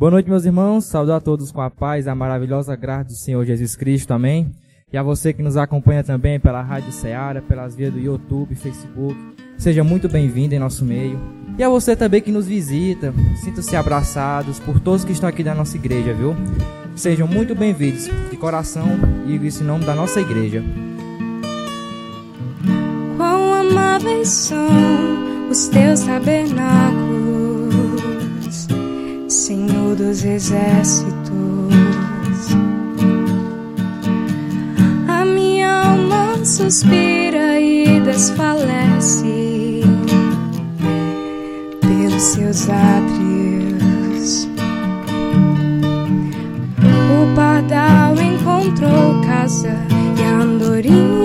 Boa noite, meus irmãos. Saúdo a todos com a paz, a maravilhosa graça do Senhor Jesus Cristo. Amém. E a você que nos acompanha também pela Rádio Ceará, pelas vias do YouTube, Facebook. Seja muito bem-vindo em nosso meio. E a você também que nos visita, sintam-se abraçados por todos que estão aqui da nossa igreja, viu? Sejam muito bem-vindos de coração e isso em nome da nossa igreja. Quão amáveis são os teus tabernáculos Senhor dos exércitos. A minha alma suspira e desfalece pelos seus átrios. O pardal encontrou casa e a andorinha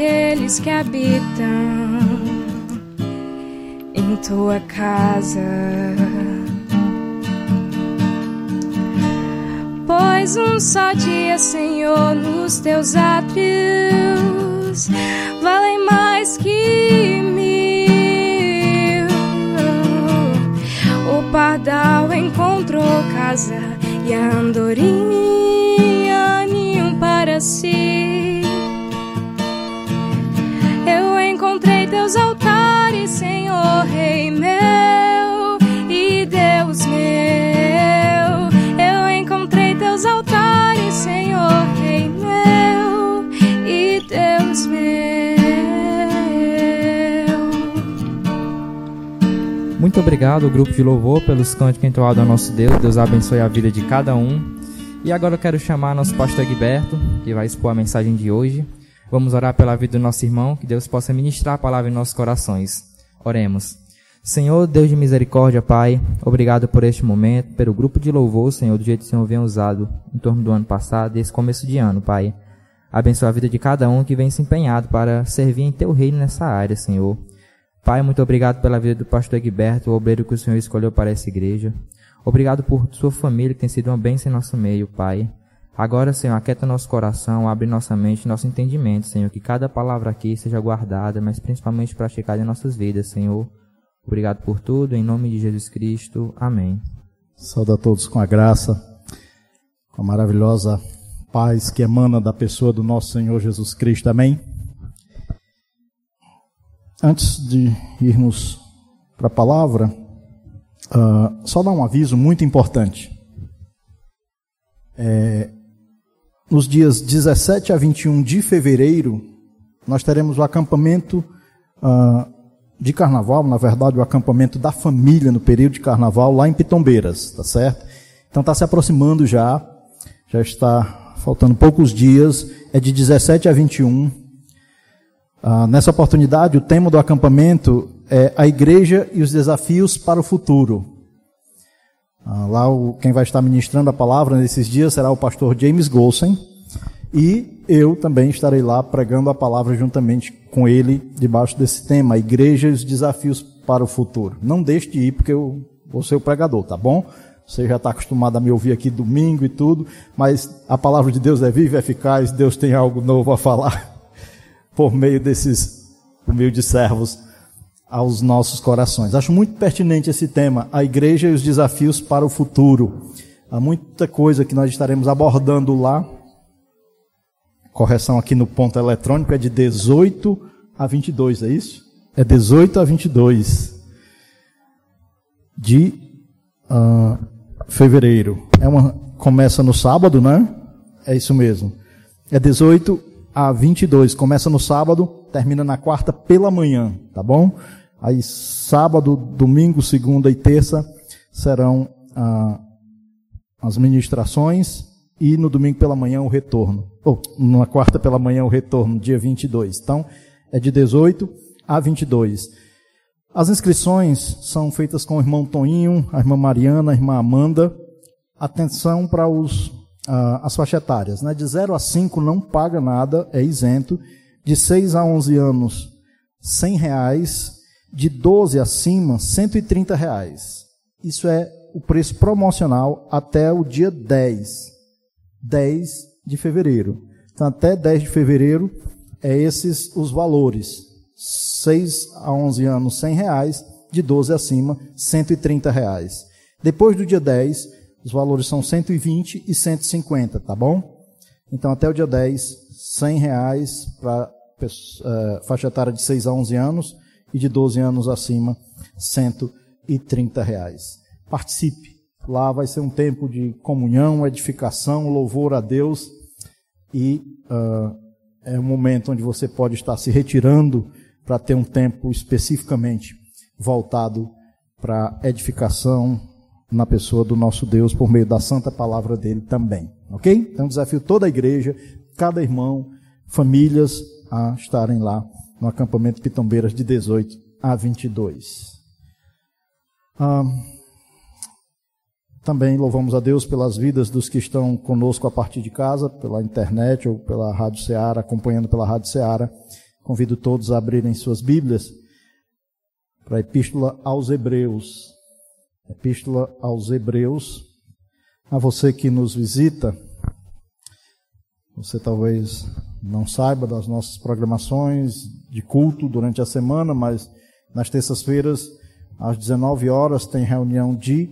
aqueles que habitam em tua casa. Pois um só dia, Senhor, nos teus átrios valem mais que mil. O pardal encontrou casa e a andorinha ninho para si. Teus altares, Senhor, Rei meu e Deus meu. Eu encontrei teus altares, Senhor, Rei meu e Deus meu. Muito obrigado, grupo de louvor, pelos cânticos entoados ao nosso Deus. Deus abençoe a vida de cada um. E agora eu quero chamar nosso pastor Guiberto, que vai expor a mensagem de hoje. Vamos orar pela vida do nosso irmão, que Deus possa ministrar a palavra em nossos corações. Oremos. Senhor, Deus de misericórdia, Pai, obrigado por este momento, pelo grupo de louvor, Senhor, do jeito que o Senhor vem usado em torno do ano passado e esse começo de ano, Pai. Abençoa a vida de cada um que vem se empenhado para servir em Teu reino nessa área, Senhor. Pai, muito obrigado pela vida do pastor Egberto, o obreiro que o Senhor escolheu para essa igreja. Obrigado por sua família que tem sido uma bênção em nosso meio, Pai. Agora, Senhor, aquieta nosso coração, abre nossa mente, nosso entendimento, Senhor, que cada palavra aqui seja guardada, mas principalmente praticada em nossas vidas, Senhor. Obrigado por tudo, em nome de Jesus Cristo. Amém. Saúde a todos com a graça, com a maravilhosa paz que emana da pessoa do nosso Senhor Jesus Cristo. Amém. Antes de irmos para a palavra, uh, só dar um aviso muito importante. É, nos dias 17 a 21 de fevereiro, nós teremos o acampamento uh, de carnaval, na verdade, o acampamento da família no período de carnaval lá em Pitombeiras, tá certo? Então está se aproximando já, já está faltando poucos dias, é de 17 a 21. Uh, ah, nessa oportunidade, o tema do acampamento é a igreja e os desafios para o futuro. Ah, lá o, quem vai estar ministrando a palavra nesses dias será o pastor James Golsen. E eu também estarei lá pregando a palavra juntamente com ele, debaixo desse tema, igreja e os desafios para o futuro. Não deixe de ir, porque eu vou ser o pregador, tá bom? Você já está acostumado a me ouvir aqui domingo e tudo, mas a palavra de Deus é viva e eficaz, Deus tem algo novo a falar por meio desses humildes servos aos nossos corações. Acho muito pertinente esse tema, a igreja e os desafios para o futuro. Há muita coisa que nós estaremos abordando lá. Correção aqui no ponto eletrônico é de 18 a 22, é isso? É 18 a 22 de uh, fevereiro. É uma começa no sábado, né? É isso mesmo. É 18 a 22. Começa no sábado, termina na quarta pela manhã, tá bom? Aí sábado, domingo, segunda e terça serão ah, as ministrações e no domingo pela manhã o retorno. ou na quarta pela manhã o retorno, dia 22. Então, é de 18 a 22. As inscrições são feitas com o irmão Toninho, a irmã Mariana, a irmã Amanda. Atenção para os, uh, as faixas etárias. Né? De 0 a 5 não paga nada, é isento. De 6 a 11 anos, 100 reais. De 12 acima, 130 reais. Isso é o preço promocional até o dia 10. 10 de fevereiro. Então, até 10 de fevereiro, é esses os valores. 6 a 11 anos, 100 reais. De 12 acima, 130 reais. Depois do dia 10, os valores são 120 e 150, tá bom? Então, até o dia 10, 100 reais para uh, faixa etária de 6 a 11 anos e de 12 anos acima, 130 reais. Participe. Lá vai ser um tempo de comunhão, edificação, louvor a Deus e uh, é um momento onde você pode estar se retirando para ter um tempo especificamente voltado para edificação na pessoa do nosso Deus por meio da santa palavra dele também. Ok? Então desafio toda a igreja, cada irmão, famílias a estarem lá no acampamento Pitombeiras de 18 a 22. Ah, também louvamos a Deus pelas vidas dos que estão conosco a partir de casa, pela internet ou pela Rádio Ceará, acompanhando pela Rádio Ceará. Convido todos a abrirem suas Bíblias para a Epístola aos Hebreus. Epístola aos Hebreus. A você que nos visita, você talvez não saiba das nossas programações de culto durante a semana, mas nas terças-feiras, às 19 horas, tem reunião de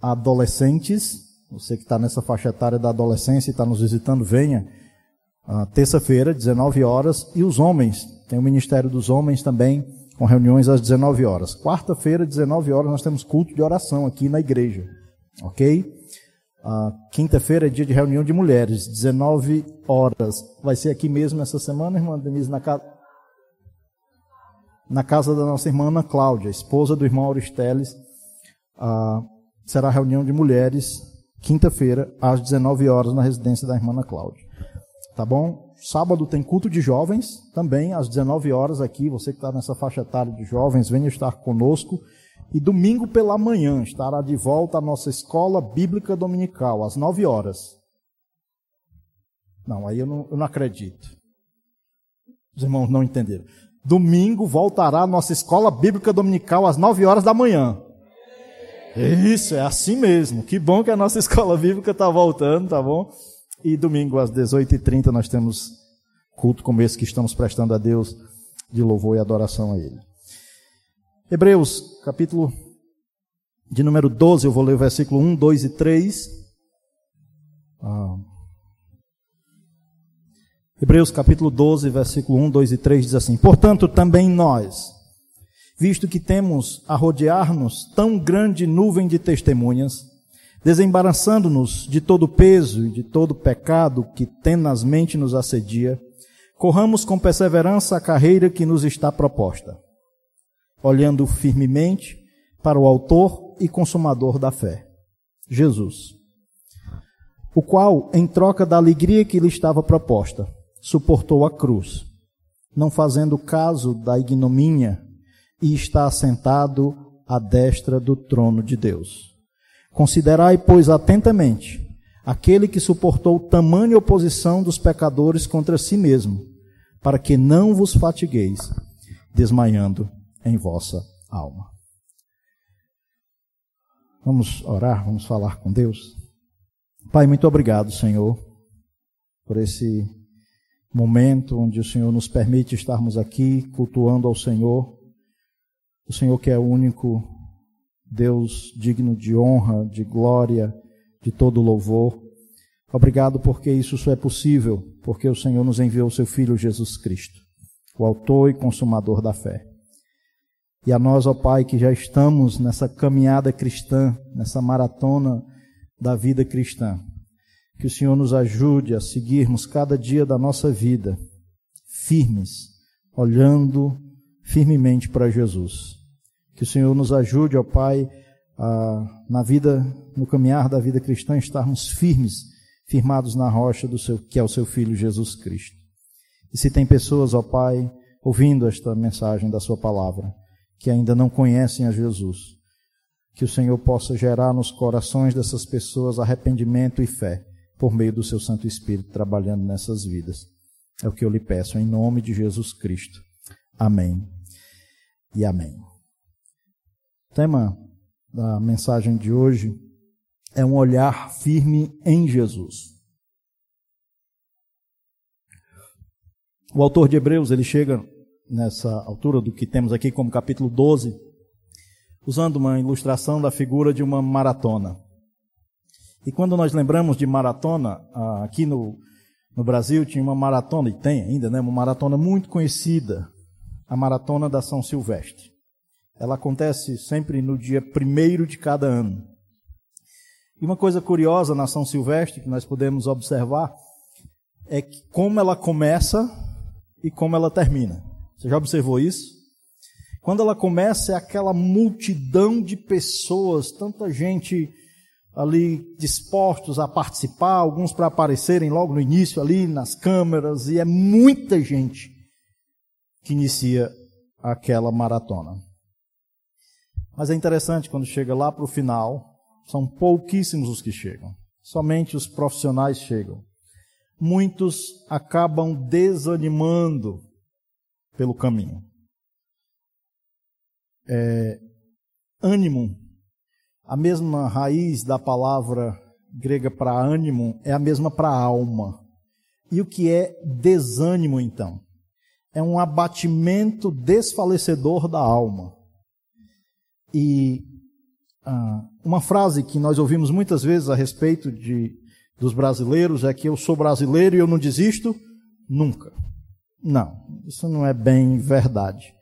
adolescentes, você que está nessa faixa etária da adolescência e está nos visitando, venha. Uh, Terça-feira, 19 horas. E os homens, tem o Ministério dos Homens também, com reuniões às 19 horas. Quarta-feira, 19 horas, nós temos culto de oração aqui na igreja. Ok? Uh, Quinta-feira é dia de reunião de mulheres, 19 horas. Vai ser aqui mesmo essa semana, irmã Denise, na casa. Na casa da nossa irmã Ana Cláudia, esposa do irmão Auristeles. Uh, será a reunião de mulheres, quinta-feira, às 19 horas, na residência da irmã Ana Cláudia. Tá bom? Sábado tem culto de jovens, também às 19 horas aqui. Você que está nessa faixa etária de jovens, venha estar conosco. E domingo pela manhã estará de volta a nossa escola bíblica dominical, às 9 horas. Não, aí eu não, eu não acredito. Os irmãos não entenderam. Domingo voltará a nossa escola bíblica dominical às 9 horas da manhã. Isso, é assim mesmo. Que bom que a nossa escola bíblica está voltando, tá bom? E domingo às 18h30 nós temos culto como esse que estamos prestando a Deus de louvor e adoração a Ele. Hebreus, capítulo de número 12, eu vou ler o versículo 1, 2 e 3. Ah. Hebreus capítulo 12, versículo 1, 2 e 3 diz assim: Portanto, também nós, visto que temos a rodear-nos tão grande nuvem de testemunhas, desembaraçando-nos de todo peso e de todo pecado que tenazmente nos assedia, corramos com perseverança a carreira que nos está proposta, olhando firmemente para o Autor e Consumador da fé, Jesus, o qual, em troca da alegria que lhe estava proposta, suportou a cruz, não fazendo caso da ignomínia e está assentado à destra do trono de Deus. Considerai, pois, atentamente aquele que suportou tamanha oposição dos pecadores contra si mesmo, para que não vos fatigueis, desmaiando em vossa alma. Vamos orar, vamos falar com Deus. Pai, muito obrigado, Senhor, por esse momento onde o Senhor nos permite estarmos aqui cultuando ao Senhor o Senhor que é o único Deus digno de honra, de glória, de todo louvor. Obrigado porque isso só é possível, porque o Senhor nos enviou o seu Filho Jesus Cristo, o autor e consumador da fé. E a nós, ó Pai, que já estamos nessa caminhada cristã, nessa maratona da vida cristã, que o Senhor nos ajude a seguirmos cada dia da nossa vida firmes, olhando firmemente para Jesus. Que o Senhor nos ajude, ó Pai, a, na vida, no caminhar da vida cristã, estarmos firmes, firmados na rocha do seu, que é o seu Filho Jesus Cristo. E se tem pessoas, ó Pai, ouvindo esta mensagem da Sua palavra, que ainda não conhecem a Jesus, que o Senhor possa gerar nos corações dessas pessoas arrependimento e fé, por meio do Seu Santo Espírito trabalhando nessas vidas. É o que eu lhe peço, em nome de Jesus Cristo. Amém e amém. O tema da mensagem de hoje é um olhar firme em Jesus. O autor de Hebreus, ele chega nessa altura do que temos aqui como capítulo 12, usando uma ilustração da figura de uma maratona. E quando nós lembramos de maratona, ah, aqui no, no Brasil tinha uma maratona, e tem ainda, né, uma maratona muito conhecida, a Maratona da São Silvestre. Ela acontece sempre no dia primeiro de cada ano. E uma coisa curiosa na São Silvestre que nós podemos observar é que como ela começa e como ela termina. Você já observou isso? Quando ela começa é aquela multidão de pessoas, tanta gente ali dispostos a participar, alguns para aparecerem logo no início ali nas câmeras, e é muita gente que inicia aquela maratona. Mas é interessante quando chega lá para o final, são pouquíssimos os que chegam. Somente os profissionais chegam. Muitos acabam desanimando pelo caminho. É, ânimo, a mesma raiz da palavra grega para ânimo é a mesma para alma. E o que é desânimo então? É um abatimento desfalecedor da alma. E ah, uma frase que nós ouvimos muitas vezes a respeito de, dos brasileiros é que eu sou brasileiro e eu não desisto nunca. Não, isso não é bem verdade.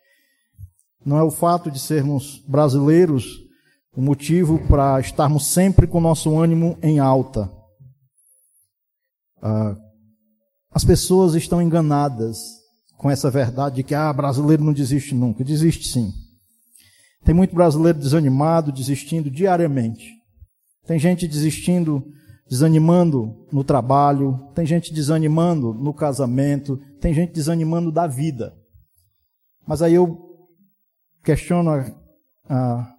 Não é o fato de sermos brasileiros o motivo para estarmos sempre com nosso ânimo em alta. Ah, as pessoas estão enganadas com essa verdade de que ah, brasileiro não desiste nunca. Desiste sim. Tem muito brasileiro desanimado, desistindo diariamente. Tem gente desistindo, desanimando no trabalho, tem gente desanimando no casamento, tem gente desanimando da vida. Mas aí eu questiono a, a,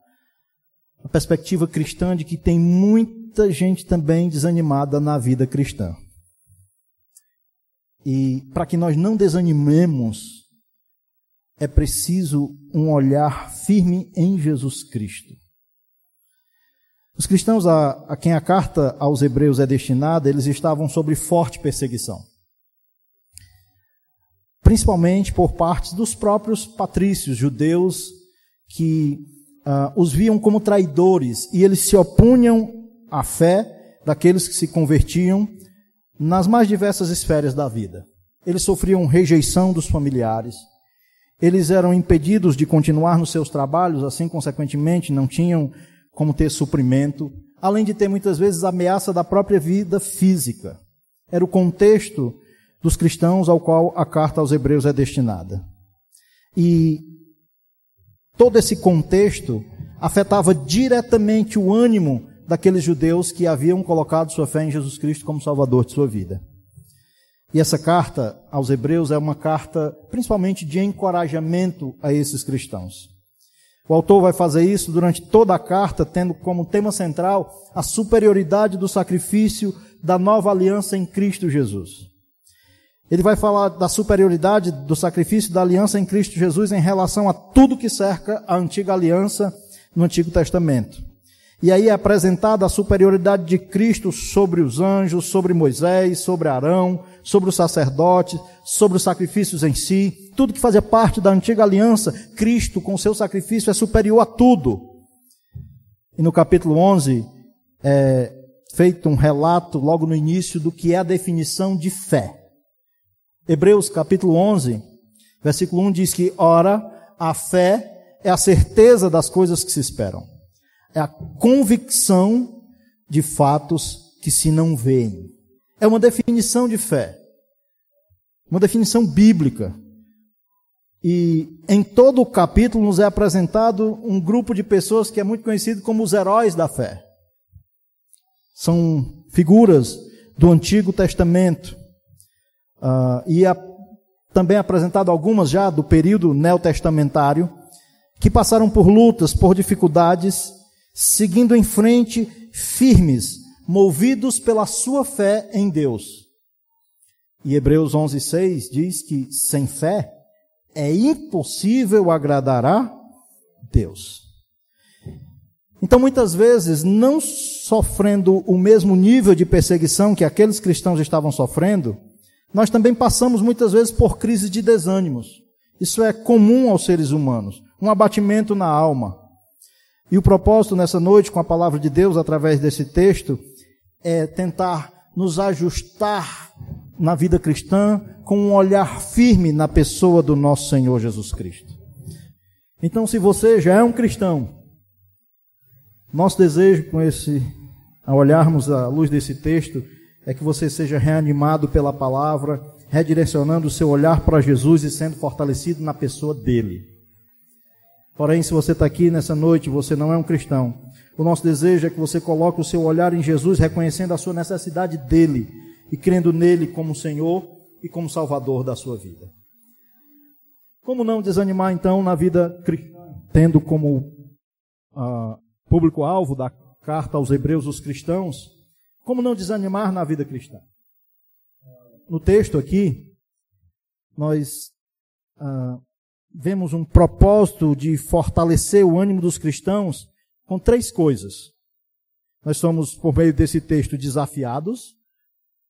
a perspectiva cristã de que tem muita gente também desanimada na vida cristã. E para que nós não desanimemos, é preciso um olhar firme em Jesus Cristo. Os cristãos a, a, quem a carta aos Hebreus é destinada, eles estavam sob forte perseguição. Principalmente por parte dos próprios patrícios judeus que uh, os viam como traidores e eles se opunham à fé daqueles que se convertiam nas mais diversas esferas da vida. Eles sofriam rejeição dos familiares, eles eram impedidos de continuar nos seus trabalhos, assim, consequentemente, não tinham como ter suprimento, além de ter muitas vezes ameaça da própria vida física. Era o contexto dos cristãos ao qual a carta aos Hebreus é destinada. E todo esse contexto afetava diretamente o ânimo daqueles judeus que haviam colocado sua fé em Jesus Cristo como Salvador de sua vida. E essa carta aos Hebreus é uma carta principalmente de encorajamento a esses cristãos. O autor vai fazer isso durante toda a carta, tendo como tema central a superioridade do sacrifício da nova aliança em Cristo Jesus. Ele vai falar da superioridade do sacrifício da aliança em Cristo Jesus em relação a tudo que cerca a antiga aliança no Antigo Testamento. E aí é apresentada a superioridade de Cristo sobre os anjos, sobre Moisés, sobre Arão, sobre os sacerdotes, sobre os sacrifícios em si, tudo que fazia parte da antiga aliança, Cristo com seu sacrifício é superior a tudo. E no capítulo 11 é feito um relato logo no início do que é a definição de fé. Hebreus capítulo 11, versículo 1 diz que, ora, a fé é a certeza das coisas que se esperam é a convicção de fatos que se não veem. É uma definição de fé. Uma definição bíblica. E em todo o capítulo nos é apresentado um grupo de pessoas que é muito conhecido como os heróis da fé. São figuras do Antigo Testamento. Uh, e a, também apresentado algumas já do período neotestamentário, que passaram por lutas, por dificuldades, seguindo em frente firmes, movidos pela sua fé em Deus. E Hebreus 11:6 diz que sem fé é impossível agradar a Deus. Então, muitas vezes, não sofrendo o mesmo nível de perseguição que aqueles cristãos estavam sofrendo, nós também passamos muitas vezes por crises de desânimos. Isso é comum aos seres humanos, um abatimento na alma. E o propósito nessa noite, com a palavra de Deus, através desse texto, é tentar nos ajustar na vida cristã com um olhar firme na pessoa do nosso Senhor Jesus Cristo. Então, se você já é um cristão, nosso desejo com esse, ao olharmos à luz desse texto, é que você seja reanimado pela palavra, redirecionando o seu olhar para Jesus e sendo fortalecido na pessoa dele. Porém, se você está aqui nessa noite, você não é um cristão. O nosso desejo é que você coloque o seu olhar em Jesus, reconhecendo a sua necessidade dele e crendo nele como Senhor e como Salvador da sua vida. Como não desanimar então na vida cristã, tendo como ah, público-alvo da carta aos Hebreus, os cristãos, como não desanimar na vida cristã? No texto aqui, nós ah, vemos um propósito de fortalecer o ânimo dos cristãos com três coisas. Nós somos, por meio desse texto, desafiados,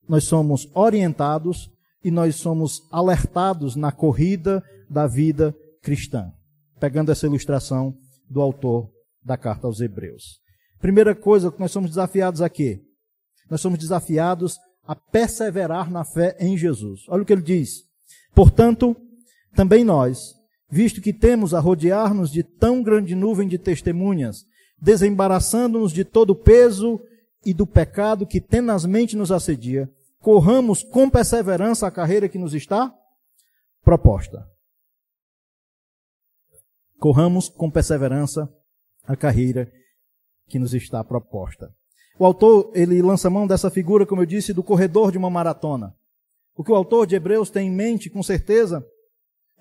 nós somos orientados e nós somos alertados na corrida da vida cristã. Pegando essa ilustração do autor da carta aos Hebreus. Primeira coisa que nós somos desafiados aqui. Nós somos desafiados a perseverar na fé em Jesus. Olha o que ele diz. Portanto, também nós, visto que temos a rodear-nos de tão grande nuvem de testemunhas, desembaraçando-nos de todo o peso e do pecado que tenazmente nos assedia, corramos com perseverança a carreira que nos está proposta. Corramos com perseverança a carreira que nos está proposta. O autor, ele lança mão dessa figura, como eu disse, do corredor de uma maratona. O que o autor de Hebreus tem em mente, com certeza,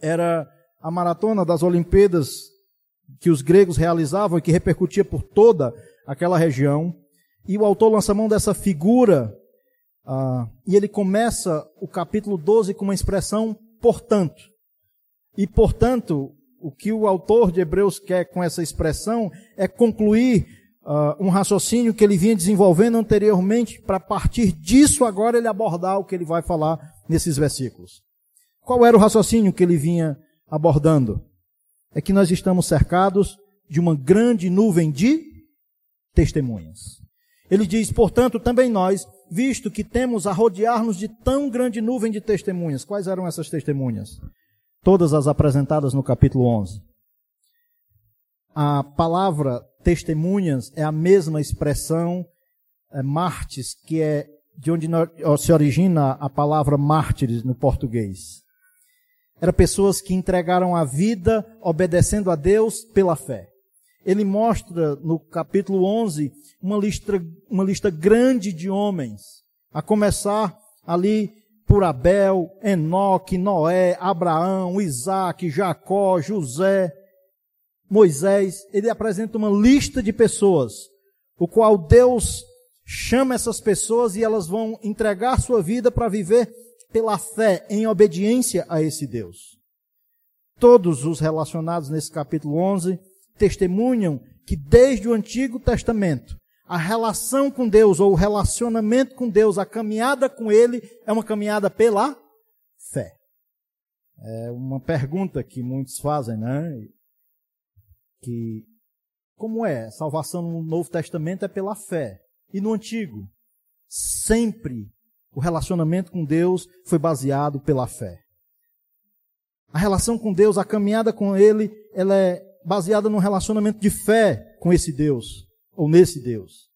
era a maratona das Olimpíadas que os gregos realizavam e que repercutia por toda aquela região. E o autor lança mão dessa figura, ah, e ele começa o capítulo 12 com uma expressão portanto. E portanto, o que o autor de Hebreus quer com essa expressão é concluir uh, um raciocínio que ele vinha desenvolvendo anteriormente, para partir disso agora ele abordar o que ele vai falar nesses versículos. Qual era o raciocínio que ele vinha abordando? É que nós estamos cercados de uma grande nuvem de testemunhas. Ele diz, portanto, também nós, visto que temos a rodear-nos de tão grande nuvem de testemunhas. Quais eram essas testemunhas? todas as apresentadas no capítulo 11. A palavra testemunhas é a mesma expressão é, mártires, que é de onde se origina a palavra mártires no português. Eram pessoas que entregaram a vida obedecendo a Deus pela fé. Ele mostra no capítulo 11 uma lista, uma lista grande de homens, a começar ali por Abel, Enoque, Noé, Abraão, Isaac, Jacó, José, Moisés. Ele apresenta uma lista de pessoas, o qual Deus chama essas pessoas e elas vão entregar sua vida para viver pela fé, em obediência a esse Deus. Todos os relacionados nesse capítulo 11 testemunham que desde o Antigo Testamento a relação com Deus ou o relacionamento com Deus, a caminhada com Ele é uma caminhada pela fé. É uma pergunta que muitos fazem, né? Que como é? Salvação no Novo Testamento é pela fé. E no Antigo? Sempre o relacionamento com Deus foi baseado pela fé. A relação com Deus, a caminhada com Ele, ela é baseada num relacionamento de fé com esse Deus ou nesse Deus.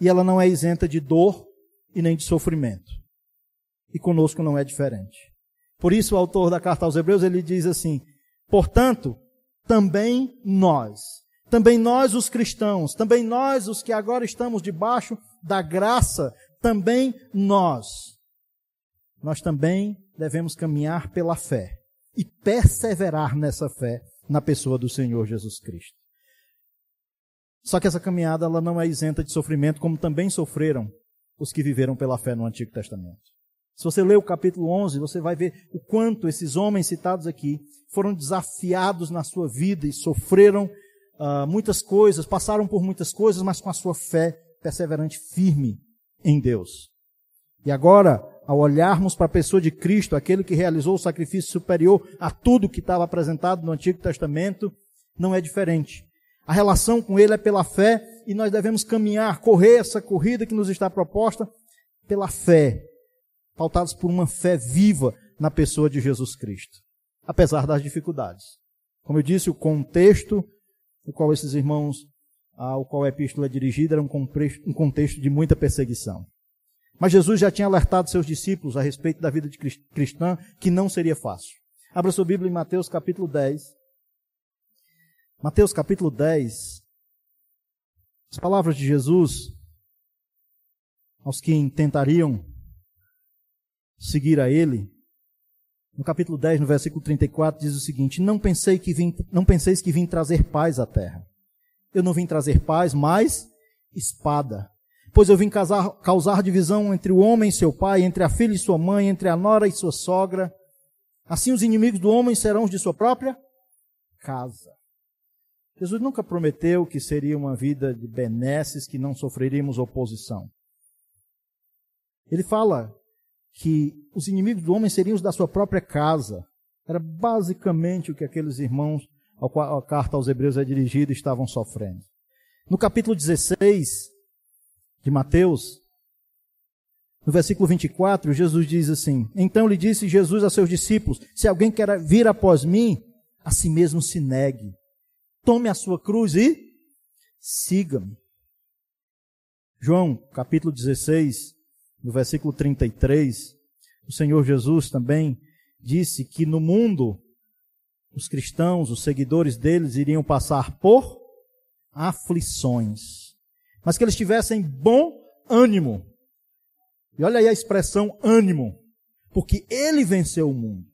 E ela não é isenta de dor e nem de sofrimento. E conosco não é diferente. Por isso o autor da carta aos Hebreus ele diz assim: "Portanto, também nós, também nós os cristãos, também nós os que agora estamos debaixo da graça, também nós, nós também devemos caminhar pela fé e perseverar nessa fé na pessoa do Senhor Jesus Cristo. Só que essa caminhada ela não é isenta de sofrimento, como também sofreram os que viveram pela fé no Antigo Testamento. Se você ler o capítulo 11, você vai ver o quanto esses homens citados aqui foram desafiados na sua vida e sofreram uh, muitas coisas, passaram por muitas coisas, mas com a sua fé perseverante firme em Deus. E agora, ao olharmos para a pessoa de Cristo, aquele que realizou o sacrifício superior a tudo que estava apresentado no Antigo Testamento, não é diferente. A relação com Ele é pela fé e nós devemos caminhar, correr essa corrida que nos está proposta pela fé, pautados por uma fé viva na pessoa de Jesus Cristo, apesar das dificuldades. Como eu disse, o contexto no qual esses irmãos, ao qual a epístola é dirigida, era um contexto de muita perseguição. Mas Jesus já tinha alertado seus discípulos a respeito da vida de cristã, que não seria fácil. Abra sua Bíblia em Mateus capítulo 10. Mateus capítulo 10. As palavras de Jesus aos que tentariam seguir a ele. No capítulo 10, no versículo 34, diz o seguinte: Não pensei que vim, não penseis que vim trazer paz à terra. Eu não vim trazer paz, mas espada. Pois eu vim causar, causar divisão entre o homem e seu pai, entre a filha e sua mãe, entre a nora e sua sogra. Assim os inimigos do homem serão os de sua própria casa. Jesus nunca prometeu que seria uma vida de benesses, que não sofreríamos oposição. Ele fala que os inimigos do homem seriam os da sua própria casa. Era basicamente o que aqueles irmãos, ao qual a carta aos Hebreus é dirigida, estavam sofrendo. No capítulo 16 de Mateus, no versículo 24, Jesus diz assim: Então lhe disse Jesus a seus discípulos: Se alguém quer vir após mim, a si mesmo se negue. Tome a sua cruz e siga-me. João, capítulo 16, no versículo 33, o Senhor Jesus também disse que no mundo os cristãos, os seguidores deles, iriam passar por aflições, mas que eles tivessem bom ânimo. E olha aí a expressão ânimo, porque ele venceu o mundo.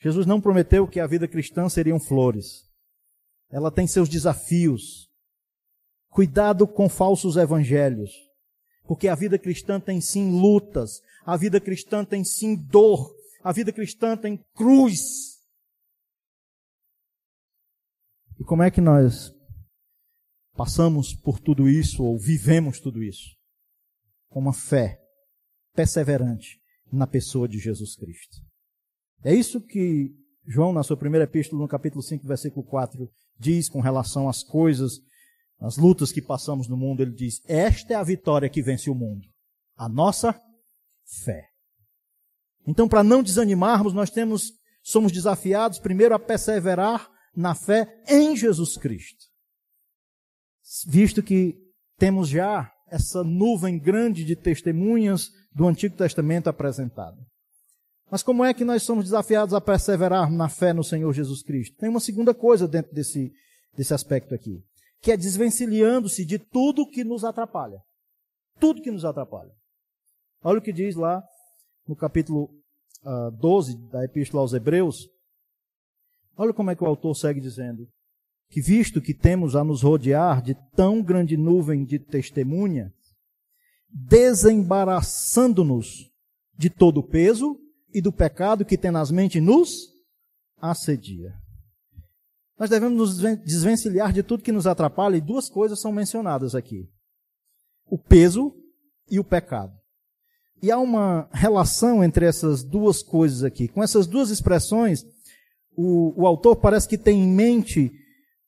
Jesus não prometeu que a vida cristã seriam flores. Ela tem seus desafios. Cuidado com falsos evangelhos. Porque a vida cristã tem sim lutas, a vida cristã tem sim dor, a vida cristã tem cruz. E como é que nós passamos por tudo isso ou vivemos tudo isso? Com uma fé perseverante na pessoa de Jesus Cristo. É isso que João, na sua primeira epístola, no capítulo 5, versículo 4, diz com relação às coisas as lutas que passamos no mundo, ele diz: Esta é a vitória que vence o mundo, a nossa fé. Então, para não desanimarmos, nós temos, somos desafiados primeiro a perseverar na fé em Jesus Cristo. Visto que temos já essa nuvem grande de testemunhas do Antigo Testamento apresentada. Mas como é que nós somos desafiados a perseverar na fé no Senhor Jesus Cristo? Tem uma segunda coisa dentro desse, desse aspecto aqui que é desvencilhando-se de tudo que nos atrapalha. Tudo que nos atrapalha. Olha o que diz lá no capítulo uh, ah, 12 da Epístola aos Hebreus. Olha como é que o autor segue dizendo: que visto que temos a nos rodear de tão grande nuvem de testemunha, desembaraçando-nos de todo o peso e do pecado que tenazmente nos assedia. Nós devemos nos desvencilhar de tudo que nos atrapalha, e duas coisas são mencionadas aqui: o peso e o pecado. E há uma relação entre essas duas coisas aqui. Com essas duas expressões, o, o autor parece que tem em mente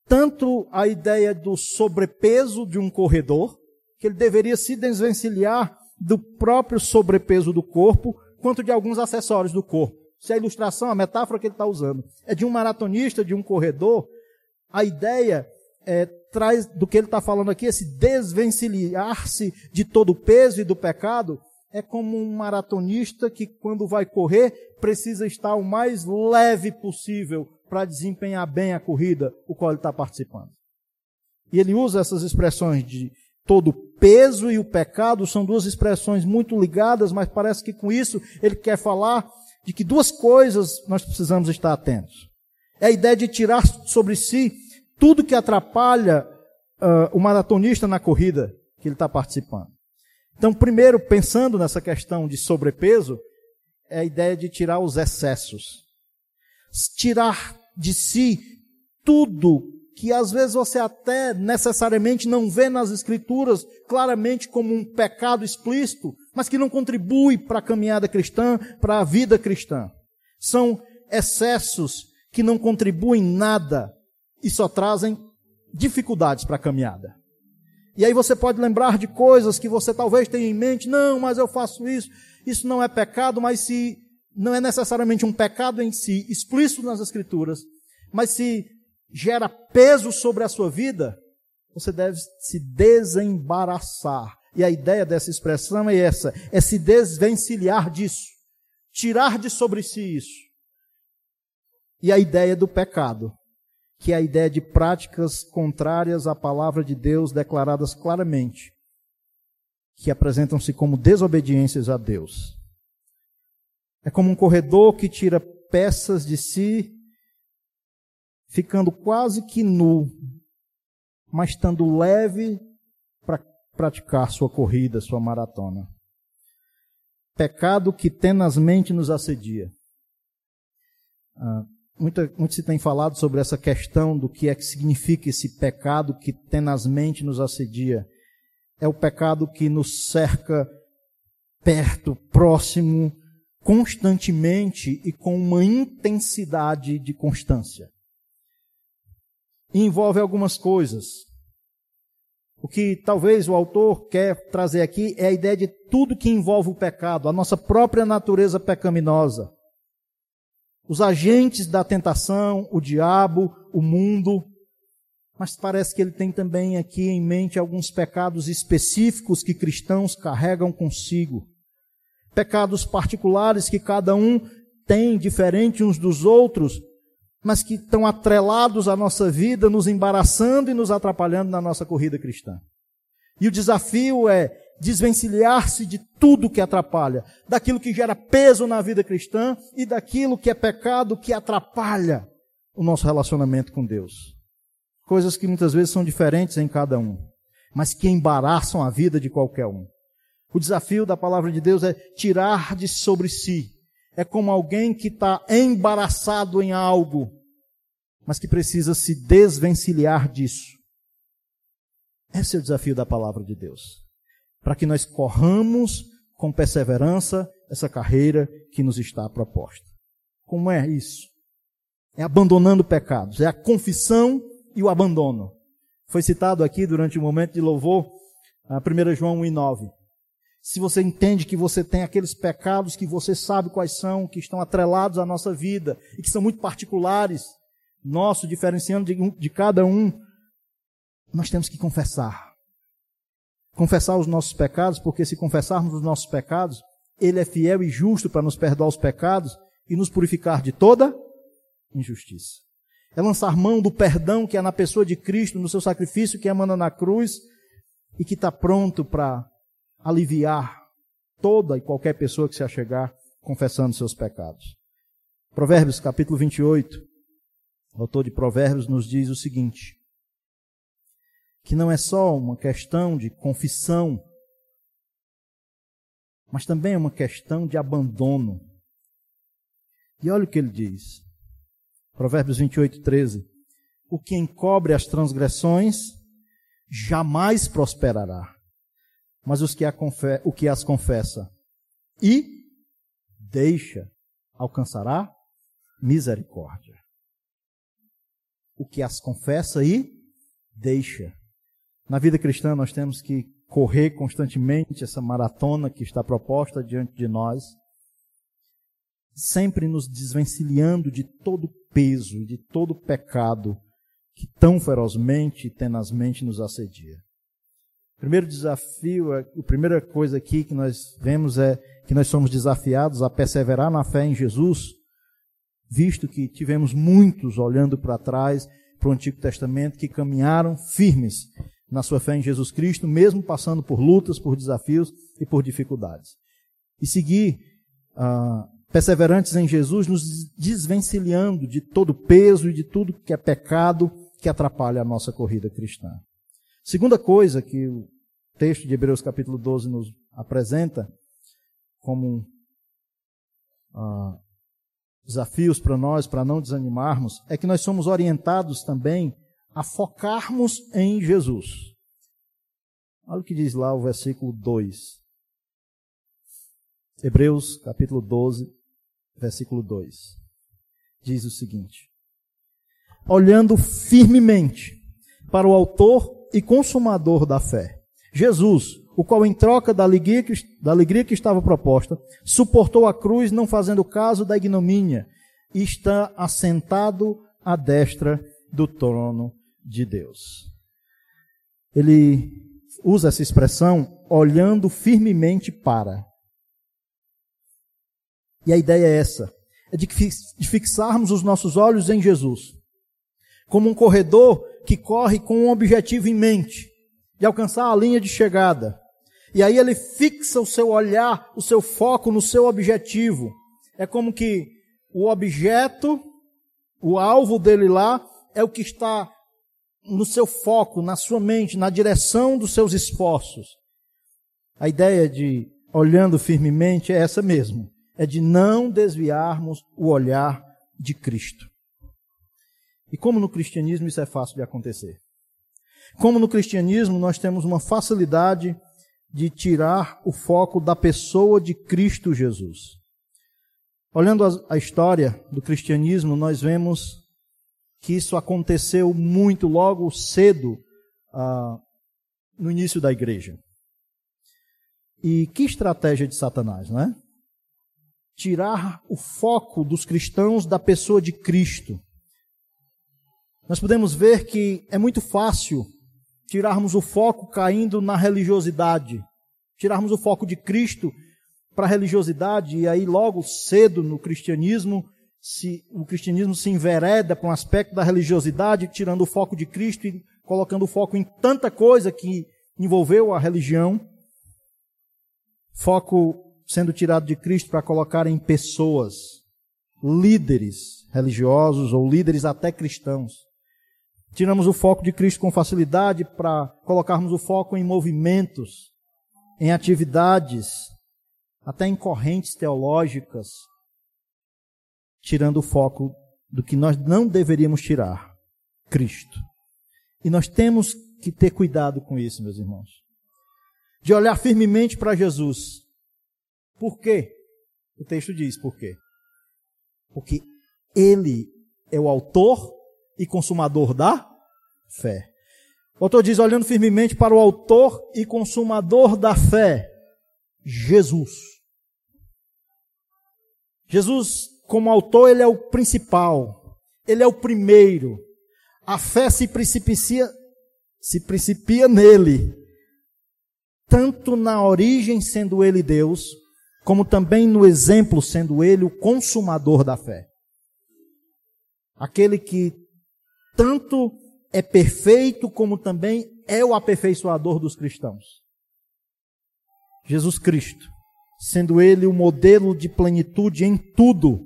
tanto a ideia do sobrepeso de um corredor, que ele deveria se desvencilhar do próprio sobrepeso do corpo, quanto de alguns acessórios do corpo. Se a ilustração, a metáfora que ele está usando é de um maratonista, de um corredor, a ideia é, traz do que ele está falando aqui, esse desvencilhar-se de todo o peso e do pecado, é como um maratonista que, quando vai correr, precisa estar o mais leve possível para desempenhar bem a corrida, o qual ele está participando. E ele usa essas expressões de todo peso e o pecado são duas expressões muito ligadas, mas parece que com isso ele quer falar de que duas coisas nós precisamos estar atentos. É a ideia de tirar sobre si tudo que atrapalha uh, o maratonista na corrida que ele está participando. Então, primeiro, pensando nessa questão de sobrepeso, é a ideia de tirar os excessos. Tirar de si tudo que às vezes você até necessariamente não vê nas escrituras claramente como um pecado explícito, mas que não contribui para a caminhada cristã, para a vida cristã. São excessos que não contribuem nada e só trazem dificuldades para a caminhada. E aí você pode lembrar de coisas que você talvez tenha em mente, não, mas eu faço isso. Isso não é pecado, mas se não é necessariamente um pecado em si, explícito nas escrituras, mas se gera peso sobre a sua vida, você deve se desembaraçar. E a ideia dessa expressão é essa: é se desvencilhar disso, tirar de sobre si isso. E a ideia do pecado que é a ideia de práticas contrárias à palavra de Deus declaradas claramente, que apresentam-se como desobediências a Deus. É como um corredor que tira peças de si, ficando quase que nu, mas estando leve praticar sua corrida, sua maratona. Pecado que tenazmente nos assedia. Ah, Muita, muito se tem falado sobre essa questão do que é que significa esse pecado que tenazmente nos assedia. É o pecado que nos cerca perto, próximo, constantemente e com uma intensidade de constância. E envolve algumas coisas. O que talvez o autor quer trazer aqui é a ideia de tudo que envolve o pecado, a nossa própria natureza pecaminosa os agentes da tentação, o diabo, o mundo. Mas parece que ele tem também aqui em mente alguns pecados específicos que cristãos carregam consigo. Pecados particulares que cada um tem, diferente uns dos outros, mas que estão atrelados à nossa vida, nos embaraçando e nos atrapalhando na nossa corrida cristã. E o desafio é desvencilhar-se de tudo que atrapalha, daquilo que gera peso na vida cristã e daquilo que é pecado que atrapalha o nosso relacionamento com Deus. Coisas que muitas vezes são diferentes em cada um, mas que embaraçam a vida de qualquer um. O desafio da palavra de Deus é tirar de sobre si. É como alguém que está embaraçado em algo, mas que precisa se desvencilhar disso. Esse é o desafio da palavra de Deus para que nós corramos com perseverança essa carreira que nos está proposta. Como é isso? É abandonando pecados, é a confissão e o abandono. Foi citado aqui durante o momento de louvor, a 1 João 1 e 9. Se você entende que você tem aqueles pecados que você sabe quais são, que estão atrelados à nossa vida e que são muito particulares, nosso, diferenciando de, de cada um, nós temos que confessar confessar os nossos pecados, porque se confessarmos os nossos pecados, Ele é fiel e justo para nos perdoar os pecados e nos purificar de toda injustiça. É lançar mão do perdão que é na pessoa de Cristo, no seu sacrifício que emana na cruz e que está pronto para aliviar toda e qualquer pessoa que se achegar confessando seus pecados. Provérbios capítulo 28, o autor de Provérbios nos diz o seguinte: que não é só uma questão de confissão, mas também é uma questão de abandono. E olha o que ele diz. Provérbios 28, 13. O que encobre as transgressões jamais prosperará, mas os que o que as confessa e deixa alcançará misericórdia. O que as confessa e deixa na vida cristã, nós temos que correr constantemente essa maratona que está proposta diante de nós, sempre nos desvencilhando de todo peso, de todo pecado que tão ferozmente e tenazmente nos assedia. Primeiro desafio, a primeira coisa aqui que nós vemos é que nós somos desafiados a perseverar na fé em Jesus, visto que tivemos muitos olhando para trás para o Antigo Testamento que caminharam firmes na sua fé em Jesus Cristo, mesmo passando por lutas, por desafios e por dificuldades. E seguir ah, perseverantes em Jesus, nos desvencilhando de todo peso e de tudo que é pecado que atrapalha a nossa corrida cristã. Segunda coisa que o texto de Hebreus capítulo 12 nos apresenta como ah, desafios para nós, para não desanimarmos, é que nós somos orientados também a focarmos em Jesus. Olha o que diz lá o versículo 2. Hebreus capítulo 12, versículo 2. Diz o seguinte: Olhando firmemente para o Autor e Consumador da fé, Jesus, o qual, em troca da alegria, que, da alegria que estava proposta, suportou a cruz, não fazendo caso da ignomínia, e está assentado à destra do trono de Deus. Ele usa essa expressão olhando firmemente para. E a ideia é essa: é de, fixarmos os nossos olhos em Jesus, como um corredor que corre com um objetivo em mente, de alcançar a linha de chegada. E aí ele fixa o seu olhar, o seu foco no seu objetivo. É como que o objeto, o alvo dele lá, é o que está no seu foco, na sua mente, na direção dos seus esforços. A ideia de olhando firmemente é essa mesmo é de não desviarmos o olhar de Cristo. E como no cristianismo isso é fácil de acontecer? Como no cristianismo nós temos uma facilidade de tirar o foco da pessoa de Cristo Jesus. Olhando a, história do cristianismo, nós vemos que isso aconteceu muito logo cedo ah, no início da igreja. E que estratégia de Satanás, não é? tirar o foco dos cristãos da pessoa de Cristo. Nós podemos ver que é muito fácil tirarmos o foco caindo na religiosidade, tirarmos o foco de Cristo para a religiosidade e aí logo cedo no cristianismo se o cristianismo se envereda para um aspecto da religiosidade, tirando o foco de Cristo e colocando o foco em tanta coisa que envolveu a religião. Foco sendo tirado de Cristo para colocar em pessoas, líderes religiosos ou líderes até cristãos. Tiramos o foco de Cristo com facilidade para colocarmos o foco em movimentos, em atividades, até em correntes teológicas, tirando o foco do que nós não deveríamos tirar, Cristo. E nós temos que ter cuidado com isso, meus irmãos. De olhar firmemente para Jesus por quê? O texto diz por quê. Porque ele é o autor e consumador da fé. O autor diz, olhando firmemente para o autor e consumador da fé, Jesus. Jesus, como autor, ele é o principal, ele é o primeiro. A fé se se principia nele, tanto na origem, sendo ele Deus, como também no exemplo, sendo ele o consumador da fé. Aquele que tanto é perfeito, como também é o aperfeiçoador dos cristãos. Jesus Cristo, sendo ele o modelo de plenitude em tudo,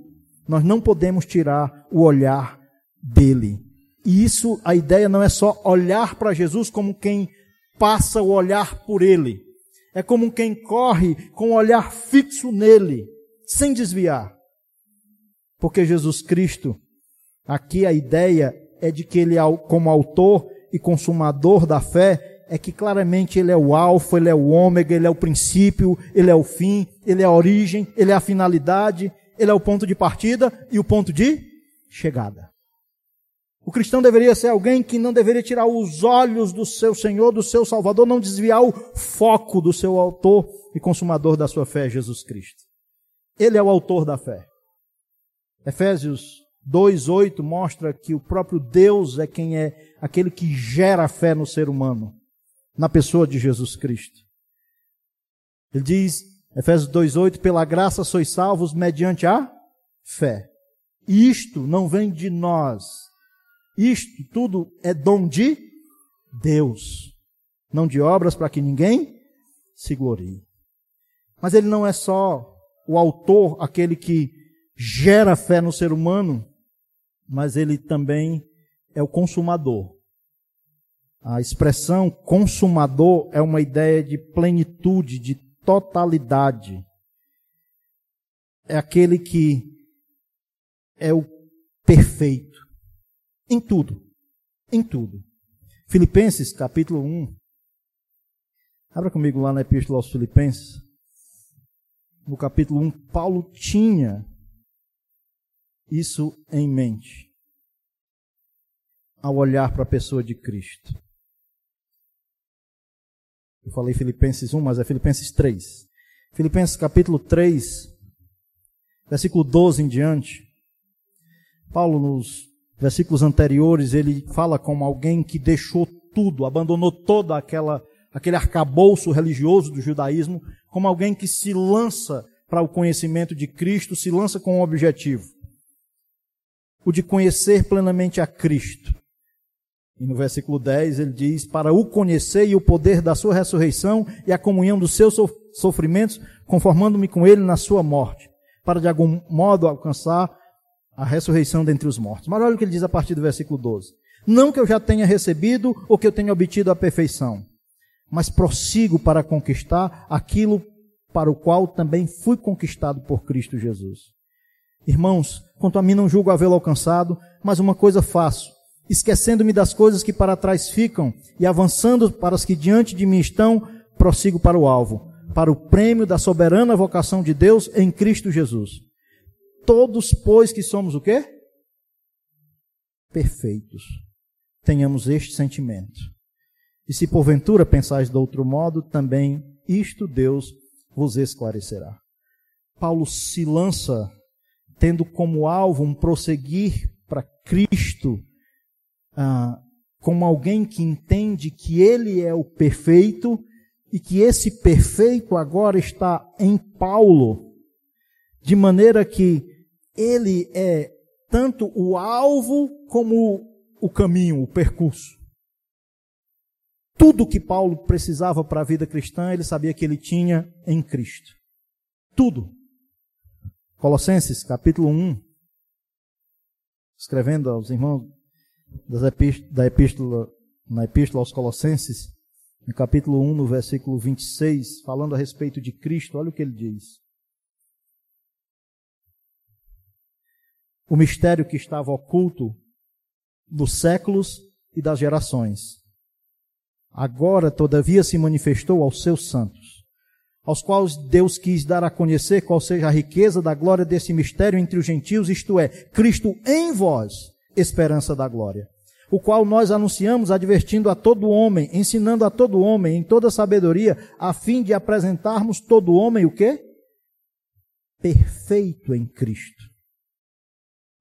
nós não podemos tirar o olhar dele. E isso, a ideia não é só olhar para Jesus como quem passa o olhar por ele, é como quem corre com o olhar fixo nele, sem desviar. Porque Jesus Cristo, aqui a ideia é de que ele, como autor e consumador da fé, é que claramente ele é o alfa, ele é o ômega, ele é o princípio, ele é o fim, ele é a origem, ele é a finalidade, ele é o ponto de partida e o ponto de chegada. O cristão deveria ser alguém que não deveria tirar os olhos do seu Senhor, do seu Salvador, não desviar o foco do seu autor e consumador da sua fé, Jesus Cristo. Ele é o autor da fé. Efésios 2:8 mostra que o próprio Deus é quem é aquele que gera a fé no ser humano, na pessoa de Jesus Cristo. Ele diz, Efésios 2:8, pela graça sois salvos mediante a fé. Isto não vem de nós, isto tudo é dom de Deus. não de obras para que ninguém se glorie. Mas ele não é só o autor, aquele que gera fé no ser humano, mas ele também é o consumador. A expressão consumador é uma ideia de plenitude, de totalidade. É aquele que é o perfeito em tudo, em tudo. Filipenses capítulo 1. Abra comigo lá na Epístola aos Filipenses. No capítulo 1, Paulo tinha isso em mente ao olhar para a pessoa de Cristo. Eu falei Filipenses 1, mas é Filipenses 3. Filipenses capítulo 3, versículo 12 em diante. Paulo, nos versículos anteriores, ele fala como alguém que deixou tudo, abandonou toda aquela aquele arcabouço religioso do judaísmo, como alguém que se lança para o conhecimento de Cristo, se lança com um objetivo: o de conhecer plenamente a Cristo. E no versículo 10 ele diz: Para o conhecer e o poder da sua ressurreição e a comunhão dos seus sofrimentos, conformando-me com ele na sua morte, para de algum modo alcançar a ressurreição dentre os mortos. Mas olha o que ele diz a partir do versículo 12: Não que eu já tenha recebido ou que eu tenha obtido a perfeição, mas prossigo para conquistar aquilo para o qual também fui conquistado por Cristo Jesus. Irmãos, quanto a mim não julgo havê-lo alcançado, mas uma coisa faço esquecendo-me das coisas que para trás ficam e avançando para as que diante de mim estão, prossigo para o alvo, para o prêmio da soberana vocação de Deus em Cristo Jesus. Todos, pois, que somos o quê? Perfeitos. Tenhamos este sentimento. E se porventura pensais de outro modo, também isto Deus vos esclarecerá. Paulo se lança tendo como alvo um prosseguir para Cristo ah, como alguém que entende que ele é o perfeito e que esse perfeito agora está em Paulo, de maneira que ele é tanto o alvo como o caminho, o percurso. Tudo que Paulo precisava para a vida cristã, ele sabia que ele tinha em Cristo. Tudo. Colossenses capítulo 1, escrevendo aos irmãos da epístola, na epístola aos Colossenses, no capítulo 1, no versículo 26, falando a respeito de Cristo, olha o que ele diz. O mistério que estava oculto dos séculos e das gerações, agora, todavia, se manifestou aos seus santos, aos quais Deus quis dar a conhecer qual seja a riqueza da glória desse mistério entre os gentios, isto é, Cristo em vós, esperança da glória, o qual nós anunciamos advertindo a todo homem, ensinando a todo homem em toda sabedoria, a fim de apresentarmos todo homem o quê? Perfeito em Cristo.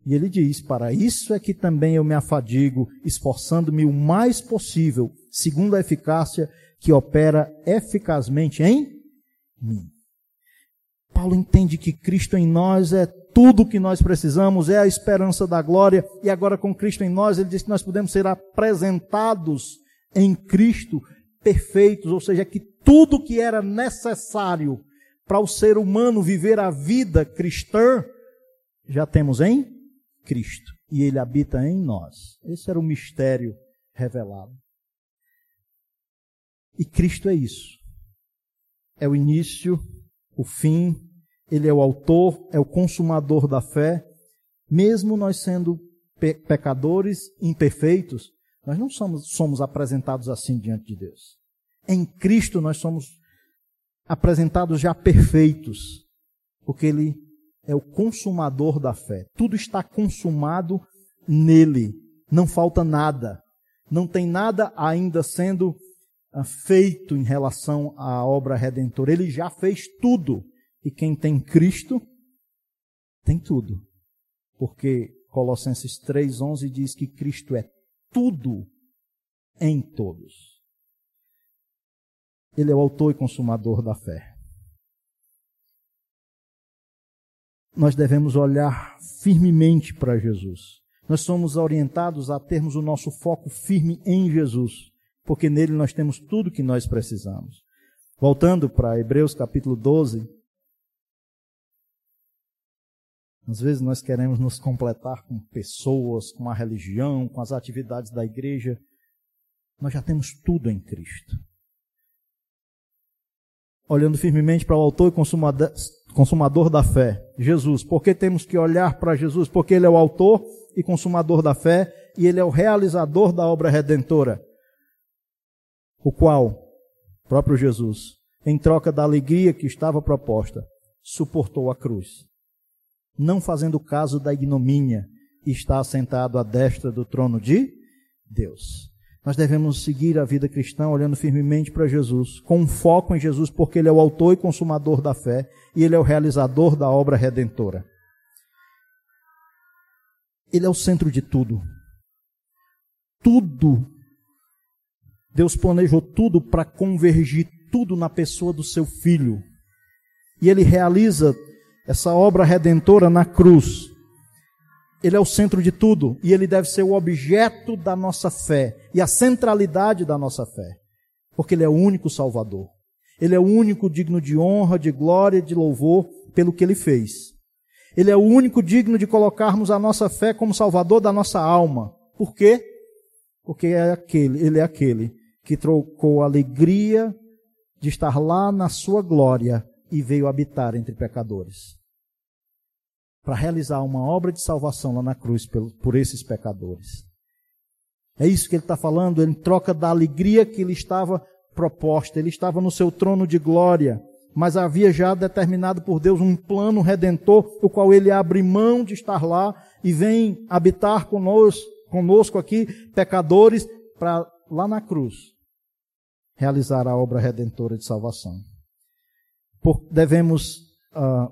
E ele diz: Para isso é que também eu me afadigo, esforçando-me o mais possível, segundo a eficácia que opera eficazmente em mim. Paulo entende que Cristo em nós é tudo o que nós precisamos, é a esperança da glória, e agora com Cristo em nós, ele diz que nós podemos ser apresentados em Cristo perfeitos, ou seja, que tudo que era necessário para o ser humano viver a vida cristã, já temos em Cristo, e ele habita em nós. Esse era o mistério revelado. E Cristo é isso. É o início, o fim ele é o autor, é o consumador da fé. Mesmo nós sendo pe pecadores, imperfeitos, nós não somos, somos apresentados assim diante de Deus. Em Cristo nós somos apresentados já perfeitos, porque Ele é o consumador da fé. Tudo está consumado nele, não falta nada. Não tem nada ainda sendo feito em relação à obra redentora. Ele já fez tudo. E quem tem Cristo tem tudo. Porque Colossenses 3:11 diz que Cristo é tudo em todos. Ele é o autor e consumador da fé. Nós devemos olhar firmemente para Jesus. Nós somos orientados a termos o nosso foco firme em Jesus. Porque nele nós temos tudo que nós precisamos. Voltando para Hebreus capítulo 12. Às vezes nós queremos nos completar com pessoas, com a religião, com as atividades da igreja. Nós já temos tudo em Cristo. Olhando firmemente para o autor e consumador da fé, Jesus. Por que temos que olhar para Jesus? Porque Ele é o autor e consumador da fé e Ele é o realizador da obra redentora. O qual, próprio Jesus, em troca da alegria que estava proposta, suportou a cruz, não fazendo caso da ignomínia, está assentado à destra do trono de Deus. Nós devemos seguir a vida cristã olhando firmemente para Jesus, com um foco em Jesus, porque Ele é o autor e consumador da fé e Ele é o realizador da obra redentora. Ele é o centro de tudo. Tudo. Deus planejou tudo para convergir tudo na pessoa do seu filho. E ele realiza essa obra redentora na cruz. Ele é o centro de tudo e ele deve ser o objeto da nossa fé e a centralidade da nossa fé, porque ele é o único Salvador. Ele é o único digno de honra, de glória, de louvor pelo que ele fez. Ele é o único digno de colocarmos a nossa fé como Salvador da nossa alma. Por quê? Porque é aquele, ele é aquele que trocou alegria de estar lá na sua glória e veio habitar entre pecadores. Para realizar uma obra de salvação lá na cruz por, por esses pecadores. É isso que ele está falando, ele troca da alegria que lhe estava proposta. Ele estava no seu trono de glória, mas havia já determinado por Deus um plano redentor, o qual ele abre mão de estar lá e vem habitar conosco, conosco aqui, pecadores, para lá na cruz realizar a obra redentora de salvação. Por, devemos uh,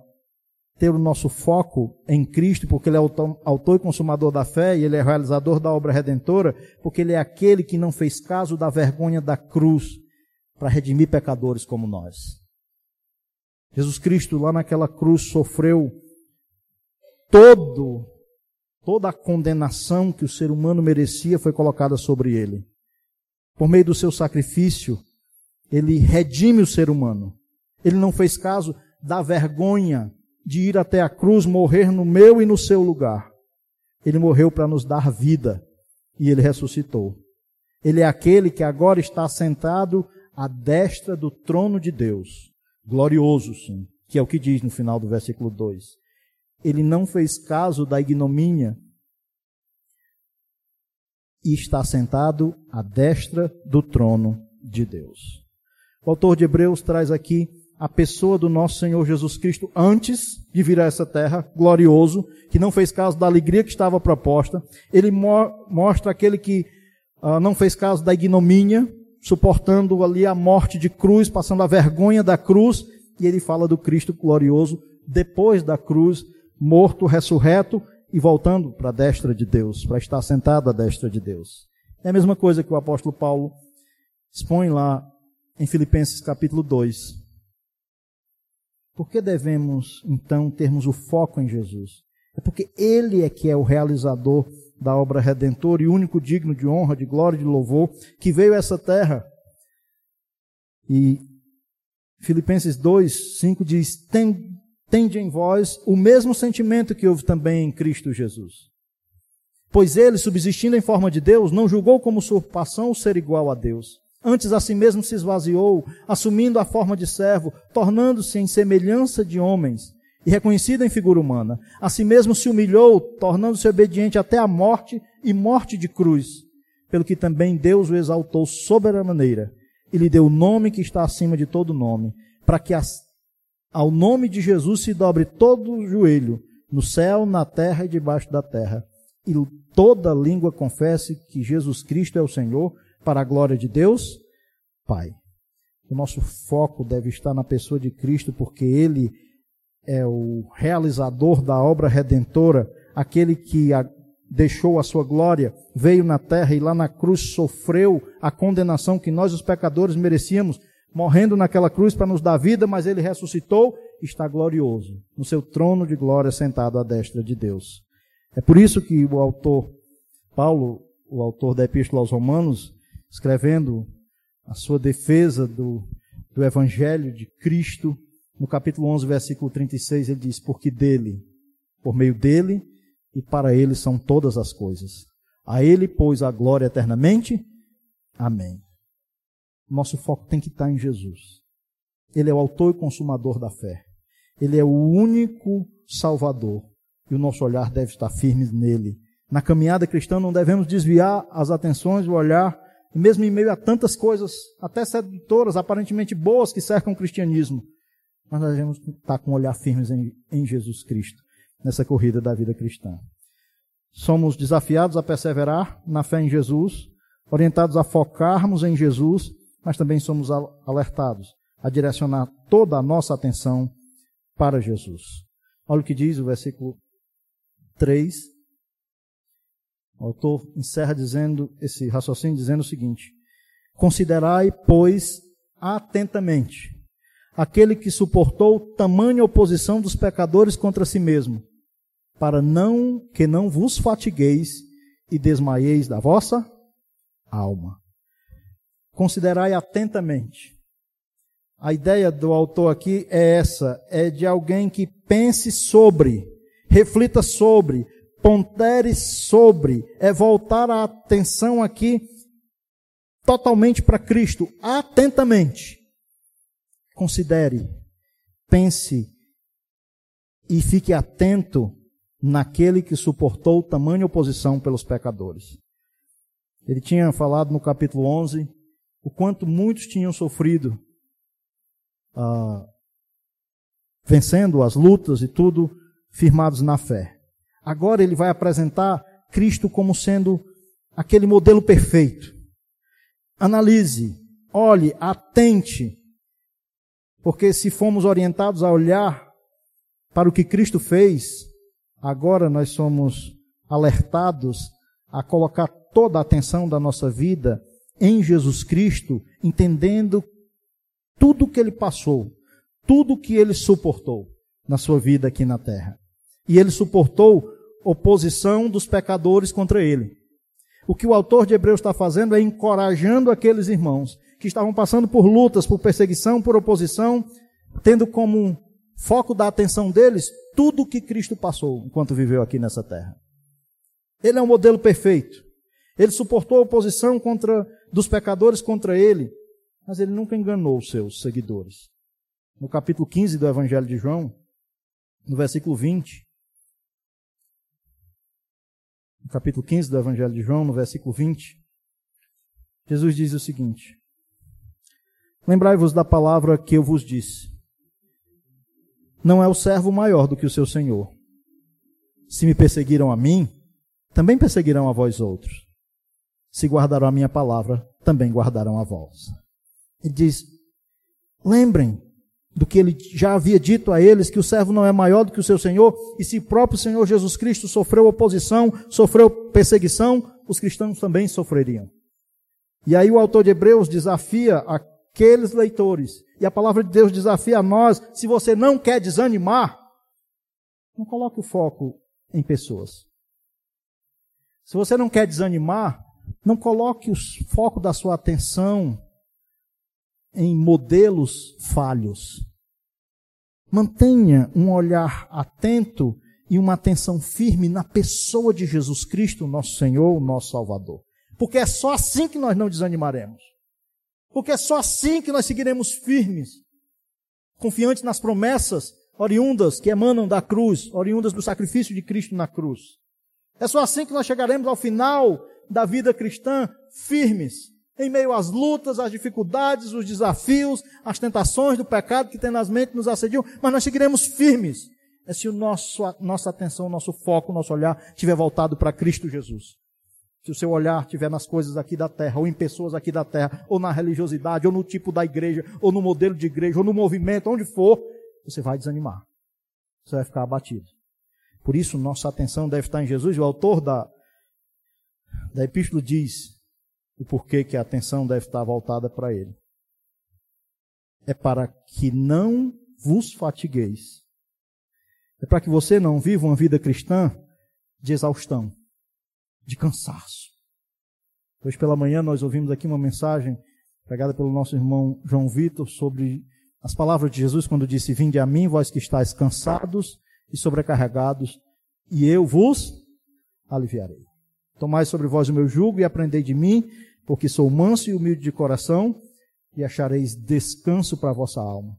ter o nosso foco em Cristo, porque Ele é autor e consumador da fé, e Ele é realizador da obra redentora, porque Ele é aquele que não fez caso da vergonha da cruz para redimir pecadores como nós. Jesus Cristo, lá naquela cruz, sofreu todo, toda a condenação que o ser humano merecia foi colocada sobre ele. Por meio do seu sacrifício, ele redime o ser humano. Ele não fez caso da vergonha de ir até a cruz, morrer no meu e no seu lugar. Ele morreu para nos dar vida e ele ressuscitou. Ele é aquele que agora está sentado à destra do trono de Deus. Glorioso, sim, que é o que diz no final do versículo 2. Ele não fez caso da ignomínia e está sentado à destra do trono de Deus. O autor de Hebreus traz aqui a pessoa do nosso Senhor Jesus Cristo antes de vir a essa terra, glorioso, que não fez caso da alegria que estava proposta. Ele mo mostra aquele que uh, não fez caso da ignomínia, suportando ali a morte de cruz, passando a vergonha da cruz, e ele fala do Cristo glorioso depois da cruz, morto, ressurreto e voltando para a destra de Deus, para estar sentado à destra de Deus. É a mesma coisa que o apóstolo Paulo expõe lá em Filipenses capítulo 2. Por que devemos, então, termos o foco em Jesus? É porque Ele é que é o realizador da obra redentora e único digno de honra, de glória e de louvor, que veio a essa terra. E Filipenses 2, 5 diz: tende em vós o mesmo sentimento que houve também em Cristo Jesus. Pois ele, subsistindo em forma de Deus, não julgou como usurpação o ser igual a Deus. Antes a si mesmo se esvaziou, assumindo a forma de servo, tornando-se em semelhança de homens, e reconhecido em figura humana. A si mesmo se humilhou, tornando-se obediente até a morte e morte de cruz, pelo que também Deus o exaltou soberana e lhe deu o nome que está acima de todo nome, para que as ao nome de Jesus se dobre todo o joelho, no céu, na terra e debaixo da terra, e toda língua confesse que Jesus Cristo é o Senhor, para a glória de Deus, Pai. O nosso foco deve estar na pessoa de Cristo, porque Ele é o realizador da obra redentora, aquele que a, deixou a sua glória, veio na terra e lá na cruz sofreu a condenação que nós, os pecadores, merecíamos, morrendo naquela cruz para nos dar vida, mas ele ressuscitou está glorioso, no seu trono de glória, sentado à destra de Deus. É por isso que o autor, Paulo, o autor da Epístola aos Romanos, escrevendo a sua defesa do, do Evangelho de Cristo, no capítulo 11, versículo 36, ele diz: Porque dele, por meio dele e para ele são todas as coisas. A ele, pois, a glória eternamente. Amém. Nosso foco tem que estar em Jesus. Ele é o autor e consumador da fé. Ele é o único Salvador. E o nosso olhar deve estar firme nele. Na caminhada cristã não devemos desviar as atenções, o olhar, mesmo em meio a tantas coisas, até sedutoras, aparentemente boas, que cercam o cristianismo. Mas devemos estar com o olhar firmes em, em Jesus Cristo, nessa corrida da vida cristã. Somos desafiados a perseverar na fé em Jesus, orientados a focarmos em Jesus, mas também somos alertados a direcionar toda a nossa atenção para Jesus. Olha o que diz o versículo 3. O autor encerra dizendo esse raciocínio dizendo o seguinte: Considerai, pois, atentamente aquele que suportou tamanha oposição dos pecadores contra si mesmo, para não que não vos fatigueis e desmaieis da vossa alma. Considerai atentamente a ideia do autor aqui é essa, é de alguém que pense sobre, reflita sobre, pondere sobre, é voltar a atenção aqui totalmente para Cristo, atentamente. Considere, pense e fique atento naquele que suportou tamanha oposição pelos pecadores. Ele tinha falado no capítulo 11 o quanto muitos tinham sofrido ah, vencendo as lutas e tudo, firmados na fé. Agora ele vai apresentar Cristo como sendo aquele modelo perfeito. Analise, olhe, atente, porque se fomos orientados a olhar para o que Cristo fez, agora nós somos alertados a colocar toda a atenção da nossa vida em Jesus Cristo, entendendo tudo que ele passou, tudo que ele suportou na sua vida aqui na terra. E ele suportou oposição dos pecadores contra ele. O que o autor de Hebreus está fazendo é encorajando aqueles irmãos que estavam passando por lutas, por perseguição, por oposição, tendo como foco da atenção deles tudo o que Cristo passou enquanto viveu aqui nessa terra. Ele é um modelo perfeito. Ele suportou a oposição contra, dos pecadores contra ele mas ele nunca enganou os seus seguidores. No capítulo 15 do Evangelho de João, no versículo 20, no capítulo 15 do Evangelho de João, no versículo 20, Jesus diz o seguinte: Lembrai-vos da palavra que eu vos disse. Não é o servo maior do que o seu senhor. Se me perseguiram a mim, também perseguirão a vós outros. Se guardarão a minha palavra, também guardarão a vós. Ele diz: lembrem do que ele já havia dito a eles, que o servo não é maior do que o seu Senhor, e se o próprio Senhor Jesus Cristo sofreu oposição, sofreu perseguição, os cristãos também sofreriam. E aí o autor de Hebreus desafia aqueles leitores, e a palavra de Deus desafia a nós, se você não quer desanimar, não coloque o foco em pessoas. Se você não quer desanimar, não coloque o foco da sua atenção em modelos falhos. Mantenha um olhar atento e uma atenção firme na pessoa de Jesus Cristo, nosso Senhor, nosso Salvador. Porque é só assim que nós não desanimaremos. Porque é só assim que nós seguiremos firmes, confiantes nas promessas oriundas que emanam da cruz, oriundas do sacrifício de Cristo na cruz. É só assim que nós chegaremos ao final da vida cristã firmes, em meio às lutas, às dificuldades, os desafios, as tentações do pecado que tenazmente nos assediam, mas nós seguiremos firmes. É se o nosso, nossa atenção, nosso foco, nosso olhar estiver voltado para Cristo Jesus. Se o seu olhar estiver nas coisas aqui da terra, ou em pessoas aqui da terra, ou na religiosidade, ou no tipo da igreja, ou no modelo de igreja, ou no movimento, onde for, você vai desanimar. Você vai ficar abatido. Por isso, nossa atenção deve estar em Jesus. O autor da, da epístola diz: o porquê que a atenção deve estar voltada para ele. É para que não vos fatigueis. É para que você não viva uma vida cristã de exaustão, de cansaço. Hoje pela manhã nós ouvimos aqui uma mensagem pregada pelo nosso irmão João Vitor sobre as palavras de Jesus quando disse: Vinde a mim, vós que estáis cansados e sobrecarregados, e eu vos aliviarei. Tomai sobre vós o meu jugo e aprendei de mim, porque sou manso e humilde de coração, e achareis descanso para a vossa alma,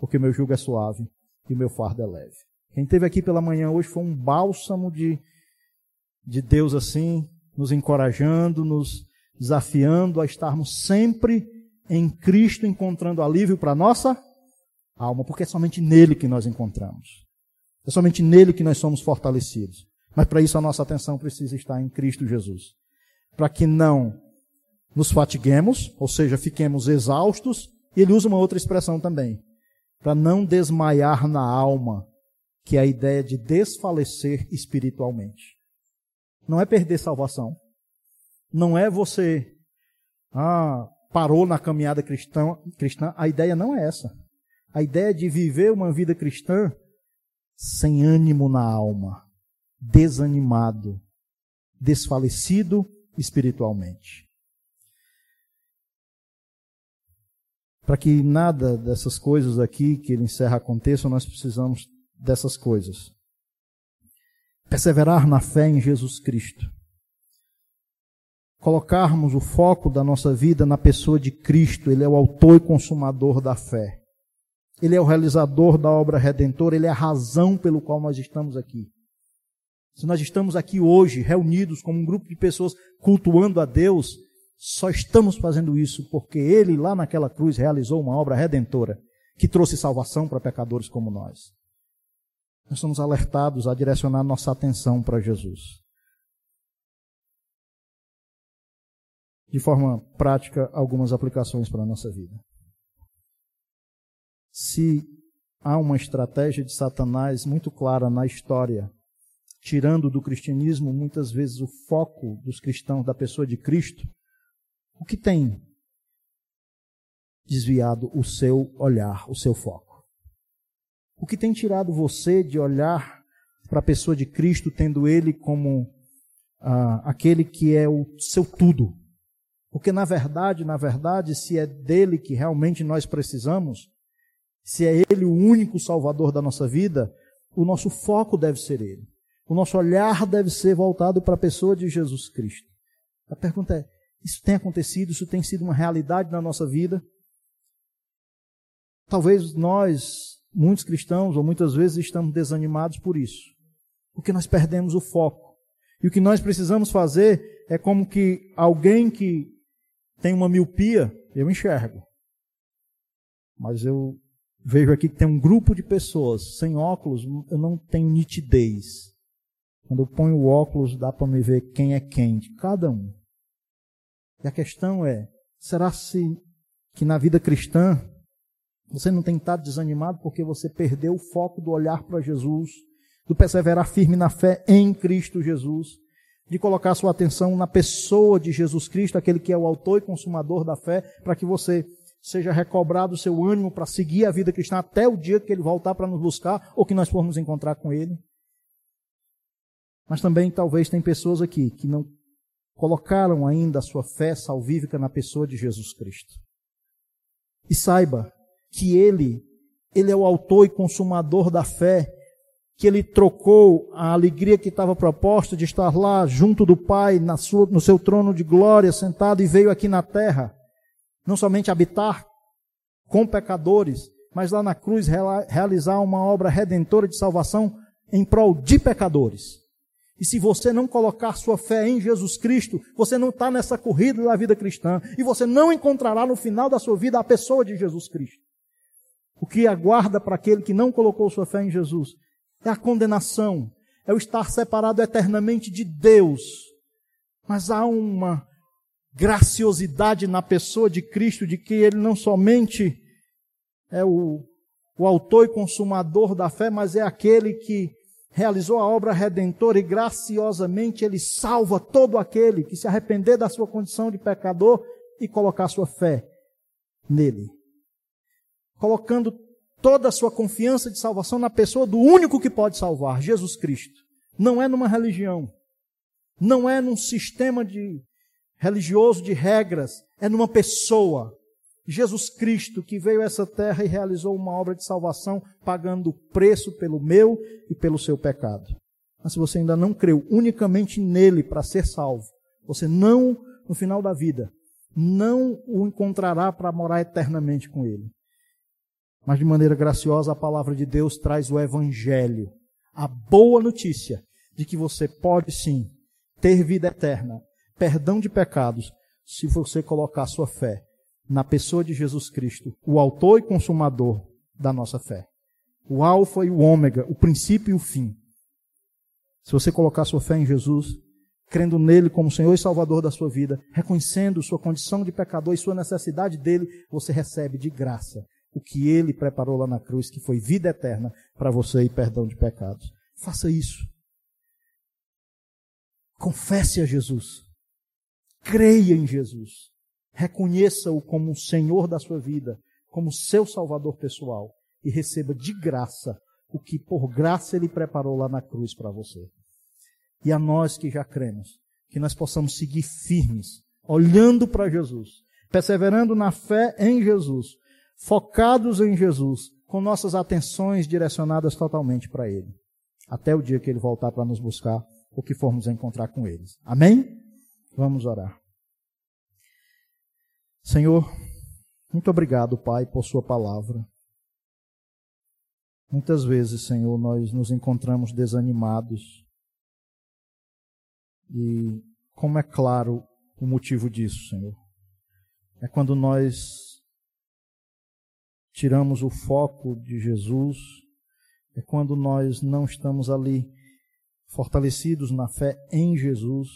porque meu jugo é suave e o meu fardo é leve. Quem teve aqui pela manhã hoje foi um bálsamo de, de Deus assim, nos encorajando, nos desafiando a estarmos sempre em Cristo, encontrando alívio para a nossa alma, porque é somente nele que nós encontramos. É somente nele que nós somos fortalecidos. Mas para isso a nossa atenção precisa estar em Cristo Jesus. Para que não nos fatiguemos, ou seja, fiquemos exaustos, e ele usa uma outra expressão também, para não desmaiar na alma, que é a ideia de desfalecer espiritualmente. Não é perder salvação. Não é você ah, parou na caminhada cristã, cristã. A ideia não é essa. A ideia é de viver uma vida cristã sem ânimo na alma, desanimado, desfalecido espiritualmente. Para que nada dessas coisas aqui que ele encerra aconteçam, nós precisamos dessas coisas. Perseverar na fé em Jesus Cristo. Colocarmos o foco da nossa vida na pessoa de Cristo, Ele é o autor e consumador da fé. Ele é o realizador da obra redentora, Ele é a razão pelo qual nós estamos aqui. Se nós estamos aqui hoje, reunidos como um grupo de pessoas cultuando a Deus, só estamos fazendo isso porque Ele, lá naquela cruz, realizou uma obra redentora que trouxe salvação para pecadores como nós. Nós somos alertados a direcionar nossa atenção para Jesus. De forma prática, algumas aplicações para a nossa vida. Se há uma estratégia de Satanás muito clara na história, tirando do cristianismo muitas vezes o foco dos cristãos da pessoa de Cristo, o que tem desviado o seu olhar, o seu foco? O que tem tirado você de olhar para a pessoa de Cristo, tendo Ele como ah, aquele que é o seu tudo? Porque na verdade, na verdade, se é dele que realmente nós precisamos, se é Ele o único Salvador da nossa vida, o nosso foco deve ser Ele. O nosso olhar deve ser voltado para a pessoa de Jesus Cristo. A pergunta é: isso tem acontecido? Isso tem sido uma realidade na nossa vida? Talvez nós Muitos cristãos, ou muitas vezes, estamos desanimados por isso, porque nós perdemos o foco. E o que nós precisamos fazer é como que alguém que tem uma miopia, eu enxergo. Mas eu vejo aqui que tem um grupo de pessoas sem óculos, eu não tenho nitidez. Quando eu ponho o óculos, dá para me ver quem é quem, de cada um. E a questão é: será se que na vida cristã você não tem estado desanimado porque você perdeu o foco do olhar para Jesus, do perseverar firme na fé em Cristo Jesus, de colocar sua atenção na pessoa de Jesus Cristo, aquele que é o autor e consumador da fé, para que você seja recobrado o seu ânimo para seguir a vida cristã até o dia que ele voltar para nos buscar ou que nós formos encontrar com ele. Mas também talvez tem pessoas aqui que não colocaram ainda a sua fé salvífica na pessoa de Jesus Cristo. E saiba que ele, ele é o autor e consumador da fé, que ele trocou a alegria que estava proposta de estar lá junto do Pai, na sua, no seu trono de glória, sentado e veio aqui na terra, não somente habitar com pecadores, mas lá na cruz realizar uma obra redentora de salvação em prol de pecadores. E se você não colocar sua fé em Jesus Cristo, você não está nessa corrida da vida cristã. E você não encontrará no final da sua vida a pessoa de Jesus Cristo. O que aguarda para aquele que não colocou sua fé em Jesus é a condenação, é o estar separado eternamente de Deus. Mas há uma graciosidade na pessoa de Cristo, de que ele não somente é o, o autor e consumador da fé, mas é aquele que realizou a obra redentora e graciosamente ele salva todo aquele que se arrepender da sua condição de pecador e colocar sua fé nele colocando toda a sua confiança de salvação na pessoa do único que pode salvar, Jesus Cristo. Não é numa religião, não é num sistema de religioso de regras, é numa pessoa. Jesus Cristo, que veio a essa terra e realizou uma obra de salvação, pagando o preço pelo meu e pelo seu pecado. Mas se você ainda não creu unicamente nele para ser salvo, você não, no final da vida, não o encontrará para morar eternamente com ele. Mas de maneira graciosa, a palavra de Deus traz o evangelho, a boa notícia de que você pode sim ter vida eterna, perdão de pecados, se você colocar sua fé na pessoa de Jesus Cristo, o autor e consumador da nossa fé. O alfa e o ômega, o princípio e o fim. Se você colocar sua fé em Jesus, crendo nele como Senhor e Salvador da sua vida, reconhecendo sua condição de pecador e sua necessidade dele, você recebe de graça o que ele preparou lá na cruz, que foi vida eterna para você e perdão de pecados. Faça isso. Confesse a Jesus. Creia em Jesus. Reconheça-o como o Senhor da sua vida, como seu Salvador pessoal e receba de graça o que por graça ele preparou lá na cruz para você. E a nós que já cremos, que nós possamos seguir firmes, olhando para Jesus, perseverando na fé em Jesus, focados em Jesus, com nossas atenções direcionadas totalmente para Ele, até o dia que Ele voltar para nos buscar, ou que formos encontrar com eles. Amém? Vamos orar. Senhor, muito obrigado, Pai, por Sua palavra. Muitas vezes, Senhor, nós nos encontramos desanimados. E como é claro o motivo disso, Senhor? É quando nós tiramos o foco de Jesus, é quando nós não estamos ali fortalecidos na fé em Jesus,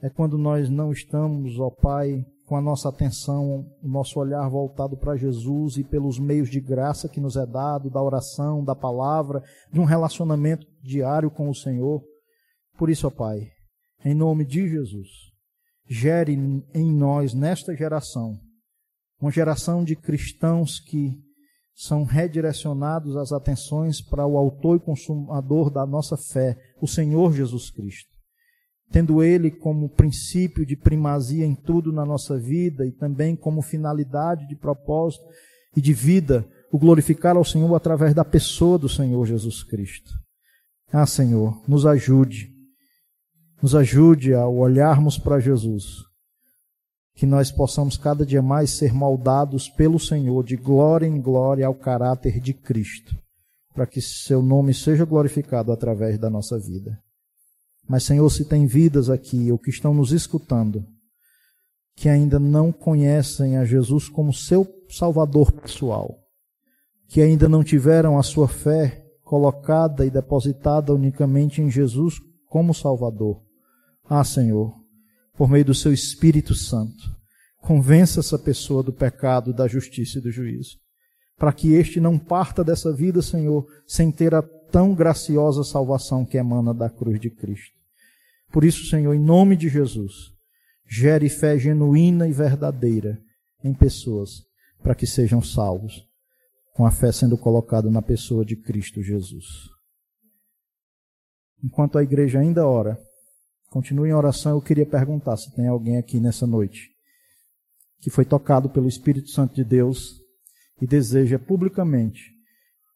é quando nós não estamos, ó Pai, com a nossa atenção, o nosso olhar voltado para Jesus e pelos meios de graça que nos é dado, da oração, da palavra, de um relacionamento diário com o Senhor. Por isso, ó Pai, em nome de Jesus, gere em nós, nesta geração, uma geração de cristãos que são redirecionados as atenções para o autor e consumador da nossa fé, o Senhor Jesus Cristo tendo Ele como princípio de primazia em tudo na nossa vida e também como finalidade de propósito e de vida, o glorificar ao Senhor através da pessoa do Senhor Jesus Cristo. Ah, Senhor, nos ajude, nos ajude ao olharmos para Jesus, que nós possamos cada dia mais ser moldados pelo Senhor de glória em glória ao caráter de Cristo, para que seu nome seja glorificado através da nossa vida. Mas, Senhor, se tem vidas aqui ou que estão nos escutando que ainda não conhecem a Jesus como seu Salvador pessoal, que ainda não tiveram a sua fé colocada e depositada unicamente em Jesus como Salvador. Ah, Senhor, por meio do seu Espírito Santo, convença essa pessoa do pecado, da justiça e do juízo, para que este não parta dessa vida, Senhor, sem ter a tão graciosa salvação que emana da cruz de Cristo. Por isso, Senhor, em nome de Jesus, gere fé genuína e verdadeira em pessoas, para que sejam salvos, com a fé sendo colocada na pessoa de Cristo Jesus. Enquanto a igreja ainda ora, continue em oração, eu queria perguntar se tem alguém aqui nessa noite que foi tocado pelo Espírito Santo de Deus e deseja publicamente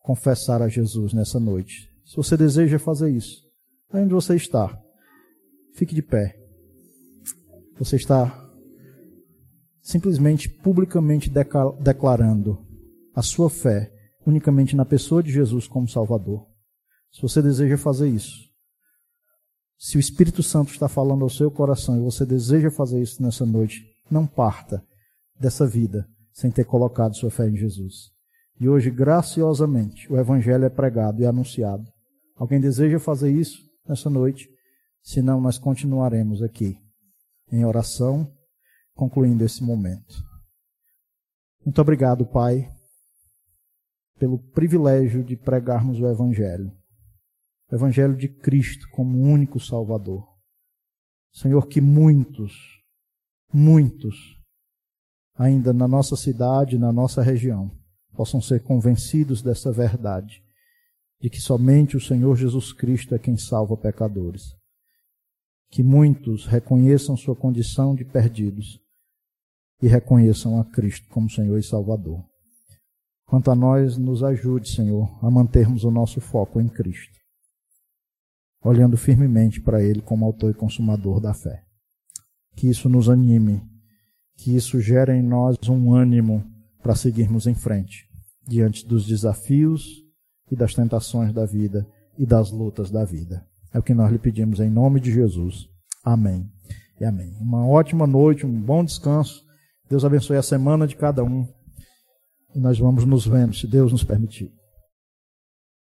confessar a Jesus nessa noite. Se você deseja fazer isso, onde você está, fique de pé. Você está simplesmente publicamente declarando a sua fé unicamente na pessoa de Jesus como Salvador. Se você deseja fazer isso, se o Espírito Santo está falando ao seu coração e você deseja fazer isso nessa noite, não parta dessa vida sem ter colocado sua fé em Jesus. E hoje, graciosamente, o Evangelho é pregado e anunciado. Alguém deseja fazer isso nessa noite? Senão, nós continuaremos aqui em oração, concluindo esse momento. Muito obrigado, Pai, pelo privilégio de pregarmos o Evangelho. O Evangelho de Cristo como único Salvador. Senhor, que muitos, muitos, ainda na nossa cidade, na nossa região, possam ser convencidos dessa verdade, de que somente o Senhor Jesus Cristo é quem salva pecadores. que muitos reconheçam sua condição de perdidos e reconheçam a Cristo como Senhor e Salvador. Quanto a nós, nos ajude, Senhor, a mantermos o nosso foco em Cristo, olhando firmemente para Ele como autor e consumador da fé. Que isso nos anime, que isso gere em nós um ânimo para seguirmos em frente, diante dos desafios e das tentações da vida e das lutas da vida. É o que nós lhe pedimos em nome de Jesus. Amém e amém. Uma ótima noite, um bom descanso. Deus abençoe a semana de cada um. E nós vamos nos vendo, se Deus nos permitir.